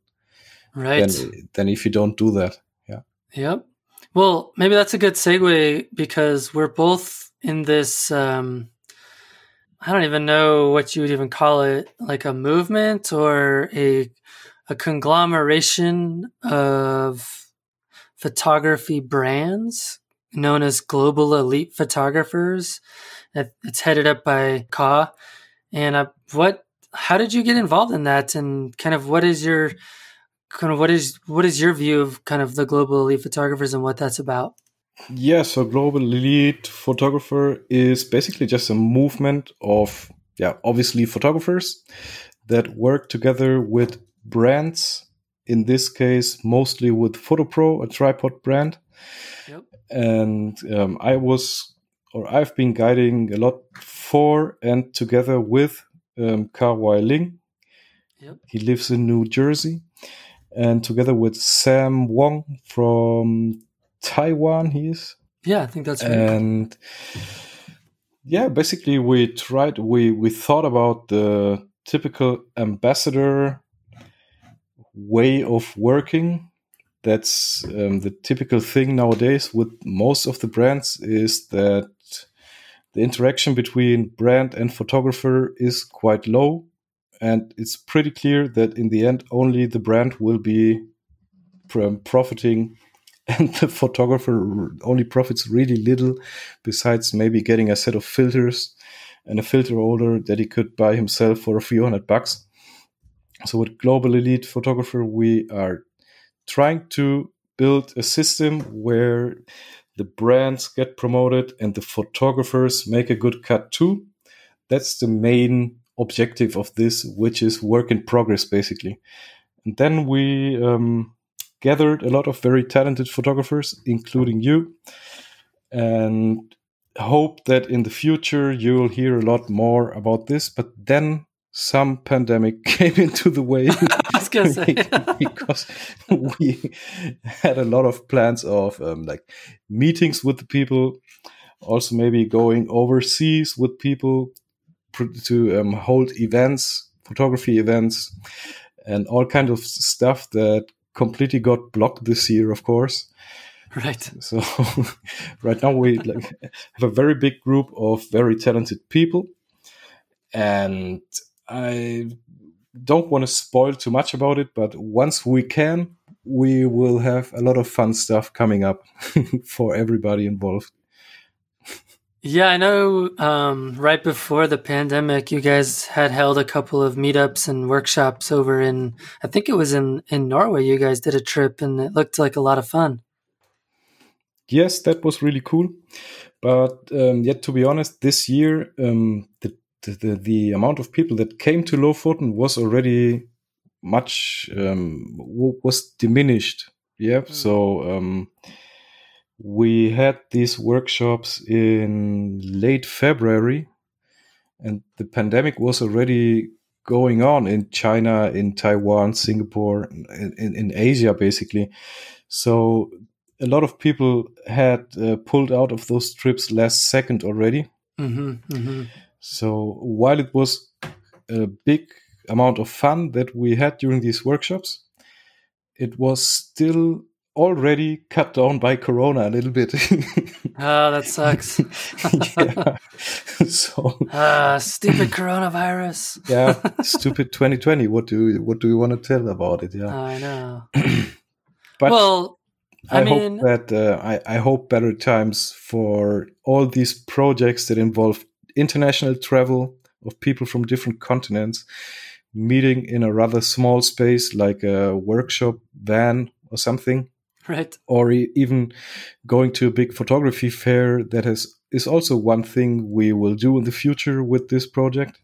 Right. Than, than if you don't do that. Yeah. Yep. Well, maybe that's a good segue because we're both in this um, I don't even know what you would even call it, like a movement or a a conglomeration of photography brands known as Global Elite Photographers. It's headed up by Ka. And what? How did you get involved in that? And kind of what is your kind of what is what is your view of kind of the Global Elite Photographers and what that's about? Yeah, so global elite photographer is basically just a movement of yeah, obviously photographers that work together with brands. In this case, mostly with PhotoPro, a tripod brand. Yep. And um, I was, or I've been guiding a lot for and together with um, Kah-Wai Lin. Yep. He lives in New Jersey. And together with Sam Wong from Taiwan. He is. Yeah, I think that's right. And yeah, basically, we tried. We we thought about the typical ambassador way of working. That's um, the typical thing nowadays with most of the brands is that the interaction between brand and photographer is quite low and it's pretty clear that in the end only the brand will be profiting and the photographer only profits really little besides maybe getting a set of filters and a filter holder that he could buy himself for a few hundred bucks. So with global elite photographer we are trying to build a system where the brands get promoted and the photographers make a good cut too. That's the main objective of this which is work in progress basically. And then we um, gathered a lot of very talented photographers, including you, and hope that in the future you'll hear a lot more about this. But then some pandemic came into the way because we had a lot of plans of um, like meetings with the people, also maybe going overseas with people to um, hold events, photography events, and all kind of stuff that completely got blocked this year, of course. Right. So right now we like, have a very big group of very talented people, and I don't want to spoil too much about it. But once we can, we will have a lot of fun stuff coming up for everybody involved. Yeah, I know. Um, right before the pandemic, you guys had held a couple of meetups and workshops over in, I think it was in in Norway. You guys did a trip, and it looked like a lot of fun. Yes, that was really cool. But um, yet, to be honest, this year um, the, the the amount of people that came to Lofoten was already much um, was diminished. Yeah, mm. so um, we had these workshops in late February, and the pandemic was already going on in China, in Taiwan, Singapore, in, in, in Asia, basically. So a lot of people had uh, pulled out of those trips last second already. Mm-hmm, mm-hmm. So while it was a big amount of fun that we had during these workshops, it was still already cut down by Corona a little bit. oh, that sucks. yeah. So uh, stupid coronavirus. yeah, stupid 2020. What do you, what do you want to tell about it? Yeah, I know. but well, I, I mean, hope that uh, I, I hope better times for all these projects that involve international travel of people from different continents meeting in a rather small space like a workshop van or something right. Or e- even going to a big photography fair that has is also one thing we will do in the future with this project.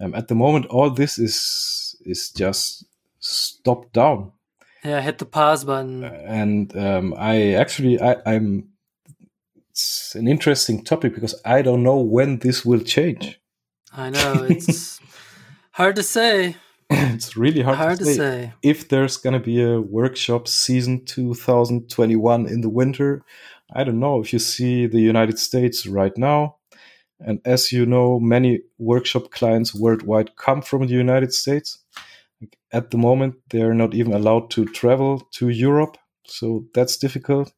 Um, at the moment all this is is just stopped down. Yeah hit the pause button. And um, i actually I, i'm it's an interesting topic because i don't know when this will change. I know it's hard to say it's really hard, hard to, say. to, say. if there's going to be a workshop season 2021 in the winter. I don't know if you see the United States right now. And as you know, many workshop clients worldwide come from the United States. At the moment, they're not even allowed to travel to Europe. So that's difficult.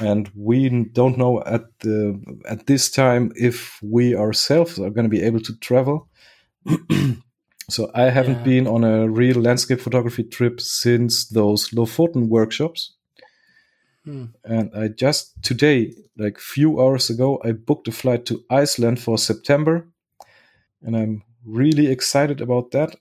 And we don't know at the at this time if we ourselves are going to be able to travel. So I haven't yeah. been on a real landscape photography trip since those Lofoten workshops. Hmm. And I just today, like few hours ago, I booked a flight to Iceland for September. And I'm really excited about that.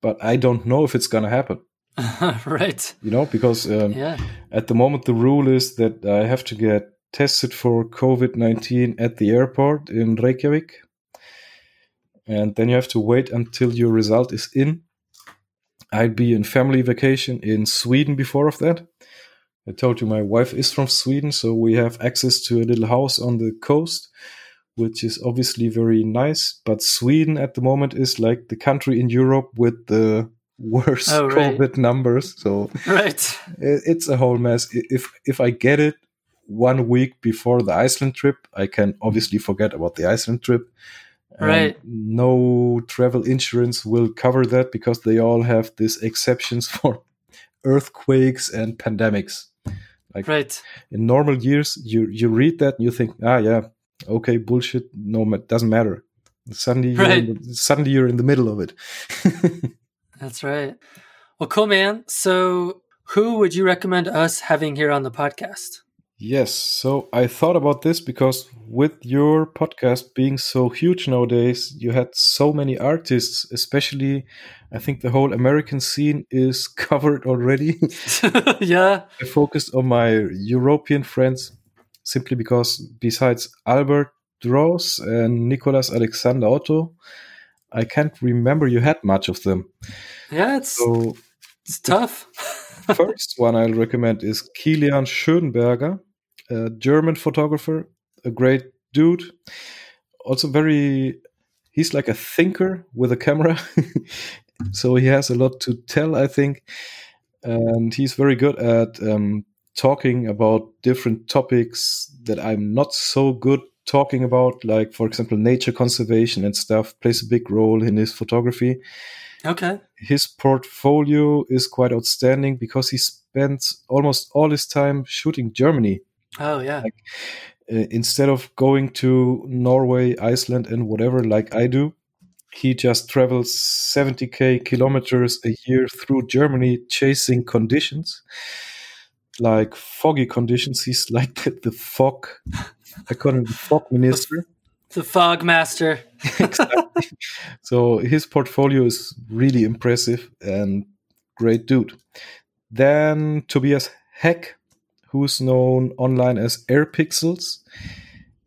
But I don't know if it's going to happen. right. You know, because um, yeah. at the moment, the rule is that I have to get tested for COVID 19 at the airport in Reykjavik and then you have to wait until your result is in. I'd be in family vacation in Sweden before of that. I told you my wife is from Sweden, so we have access to a little house on the coast, which is obviously very nice. But Sweden at the moment is like the country in Europe with the worst oh, right. COVID numbers. So right, it's a whole mess. If if I get it one week before the Iceland trip, I can obviously forget about the Iceland trip. Right. no travel insurance will cover that because they all have these exceptions for earthquakes and pandemics. Like right. in normal years, you you read that and you think, ah, yeah, okay, bullshit. No, it doesn't matter. Suddenly, you're the, suddenly you're in the middle of it. That's right. Well, cool, man. So, who would you recommend us having here on the podcast? Yes, so I thought about this because with your podcast being so huge nowadays, you had so many artists, especially I think the whole American scene is covered already. yeah. I focused on my European friends simply because besides Albert Dros and Nicolas Alexander Otto, I can't remember you had much of them. Yeah, it's, so it's tough. first one I'll recommend is Kilian Schönberger a German photographer, a great dude, also very he's like a thinker with a camera. so he has a lot to tell, I think. And he's very good at um, talking about different topics that I'm not so good talking about, like, for example, nature conservation and stuff, plays a big role in his photography. Okay. His portfolio is quite outstanding because he spends almost all his time shooting Germany. Oh, yeah. Like, uh, instead of going to Norway, Iceland, and whatever, like I do, he just travels 70k kilometers a year through Germany chasing conditions like foggy conditions. He's like the, the fog, I call him the fog minister. The fog master. exactly. So his portfolio is really impressive and great dude. Then Tobias Hägg, who's known online as AirPixels.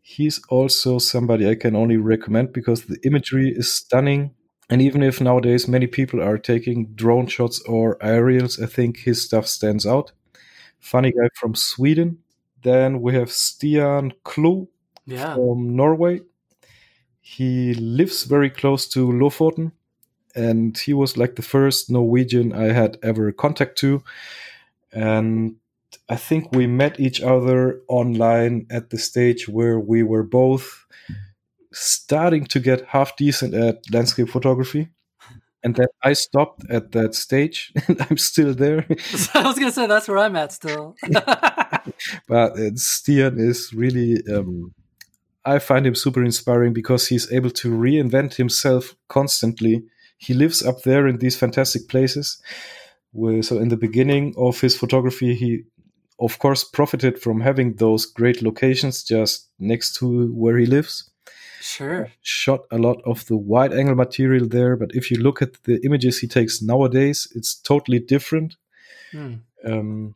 He's also somebody I can only recommend because the imagery is stunning. And even if nowadays many people are taking drone shots or aerials, I think his stuff stands out. Funny guy from Sweden. Then we have Stian Klo Yeah. from Norway. He lives very close to Lofoten, and he was like the first Norwegian I had ever contact to. And I think we met each other online at the stage where we were both starting to get half decent at landscape photography. And then I stopped at that stage, and I'm still there. I was gonna say that's where I'm at still. but uh, Stian is really um, I find him super inspiring because he's able to reinvent himself constantly. He lives up there in these fantastic places. So in the beginning of his photography, he of course profited from having those great locations just next to where he lives. sure. Shot a lot of the wide angle material there, but if you look at the images he takes nowadays, it's totally different. Hmm. Um,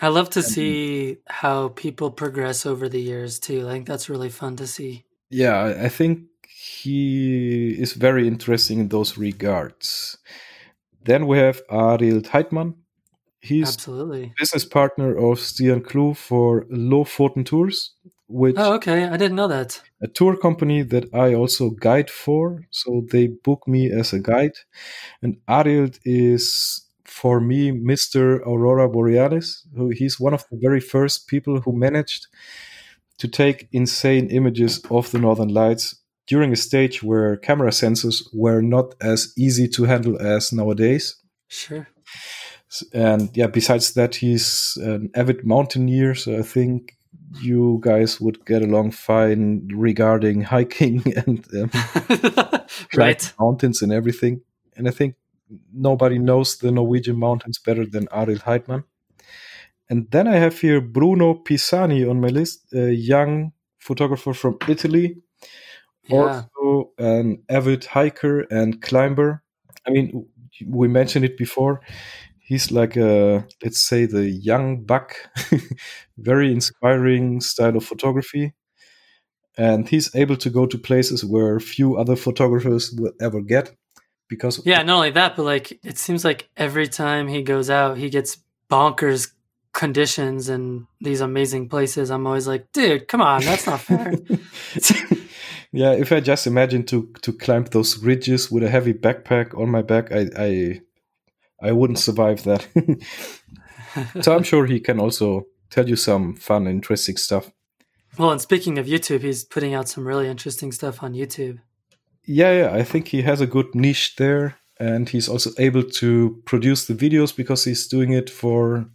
I love to see how people progress over the years too. I think that's really fun to see. yeah, I- I think he is very interesting in those regards. Then we have Arild Heitmann. He's Absolutely. business partner of Stian Klo for Low Lofoten Tours, which Oh, okay. I didn't know that. a tour company that I also guide for. So they book me as a guide. And Arild is, for me, Mr. Aurora Borealis. Who he's one of the very first people who managed to take insane images of the Northern Lights during a stage where camera sensors were not as easy to handle as nowadays. Sure. And yeah, besides that, he's an avid mountaineer. So I think you guys would get along fine regarding hiking and um, right. mountains and everything. And I think nobody knows the Norwegian mountains better than Arild Heitmann. And then I have here Bruno Pisani on my list, a young photographer from Italy, Yeah. also an avid hiker and climber. I mean, we mentioned it before. He's like a, let's say, the young buck, very inspiring style of photography. And he's able to go to places where few other photographers will ever get because Yeah, not only that, but like it seems like every time he goes out, he gets bonkers conditions and these amazing places. I'm always like, dude, come on, that's not fair. yeah, if I just imagine to to climb those ridges with a heavy backpack on my back, I I, I wouldn't survive that. so I'm sure he can also tell you some fun, interesting stuff. well, and speaking of YouTube, he's putting out some really interesting stuff on YouTube. Yeah, yeah, I think he has a good niche there, and he's also able to produce the videos because he's doing it for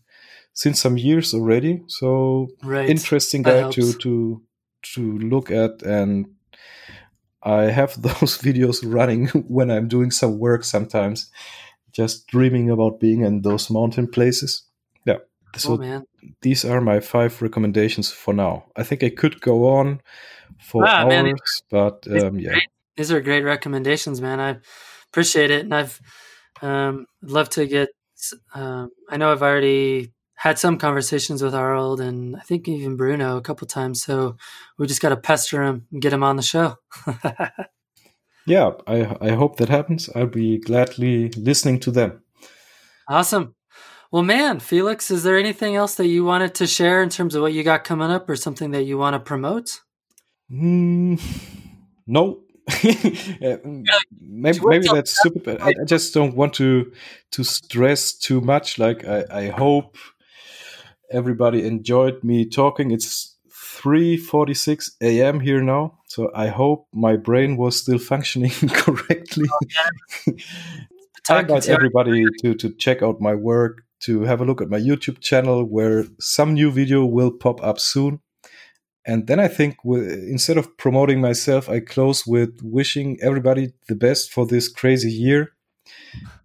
since some years already. So Right. interesting guy to to to look at and i have those videos running when i'm doing some work sometimes just dreaming about being in those mountain places yeah so oh man. these are my five recommendations for now i think i could go on for Ah, man, hours but um, yeah These are great recommendations, man. I appreciate it, and I've um, love to get. Um, I know I've already had some conversations with Arild, and I think even Bruno a couple times. So we just got to pester him and get him on the show. yeah I, I hope that happens i'll be gladly listening to them awesome. Well, man, Felix, is there anything else that you wanted to share in terms of what you got coming up, or something that you want to promote? Hmm, no maybe maybe that's stupid. I, I, just don't want to to stress too much. Like I, I hope everybody enjoyed me talking. It's 3:46 a.m. here now, so I hope my brain was still functioning correctly. Oh, I invite everybody to to check out my work, to have a look at my YouTube channel, where some new video will pop up soon. And then I think instead of promoting myself, I close with wishing everybody the best for this crazy year.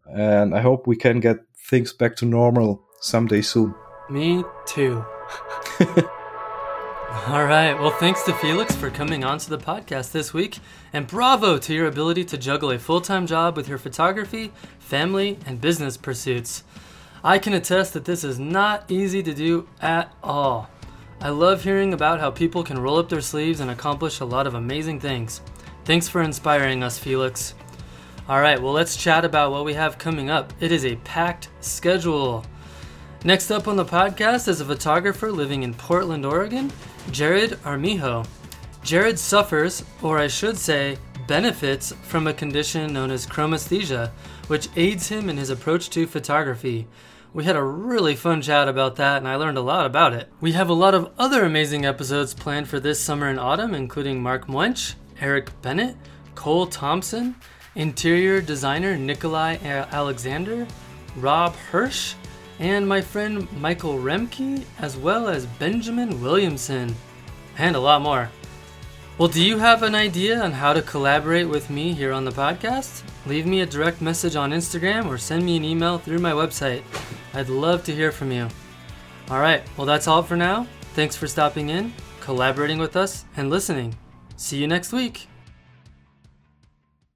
And I hope we can get things back to normal someday soon. Me too. All right. Well, thanks to Felix for coming on to the podcast this week. And bravo to your ability to juggle a full time job with your photography, family, and business pursuits. I can attest that this is not easy to do at all. I love hearing about how people can roll up their sleeves and accomplish a lot of amazing things. Thanks for inspiring us, Felix. All right, well, let's chat about what we have coming up. It is a packed schedule. Next up on the podcast is a photographer living in Portland, Oregon, Jared Armijo. Jared suffers, or I should say, benefits from a condition known as chromesthesia, which aids him in his approach to photography. We had a really fun chat about that, and I learned a lot about it. We have a lot of other amazing episodes planned for this summer and autumn, including Marc Muench, Eric Bennett, Cole Thompson, interior designer Nikolai Alexander, Rob Hirsch, and my friend Michael Remke, as well as Benjamin Williamson, and a lot more. Well, do you have an idea on how to collaborate with me here on the podcast? Leave me a direct message on Instagram or send me an email through my website. I'd love to hear from you. All right, well, that's all for now. Thanks for stopping in, collaborating with us, and listening. See you next week.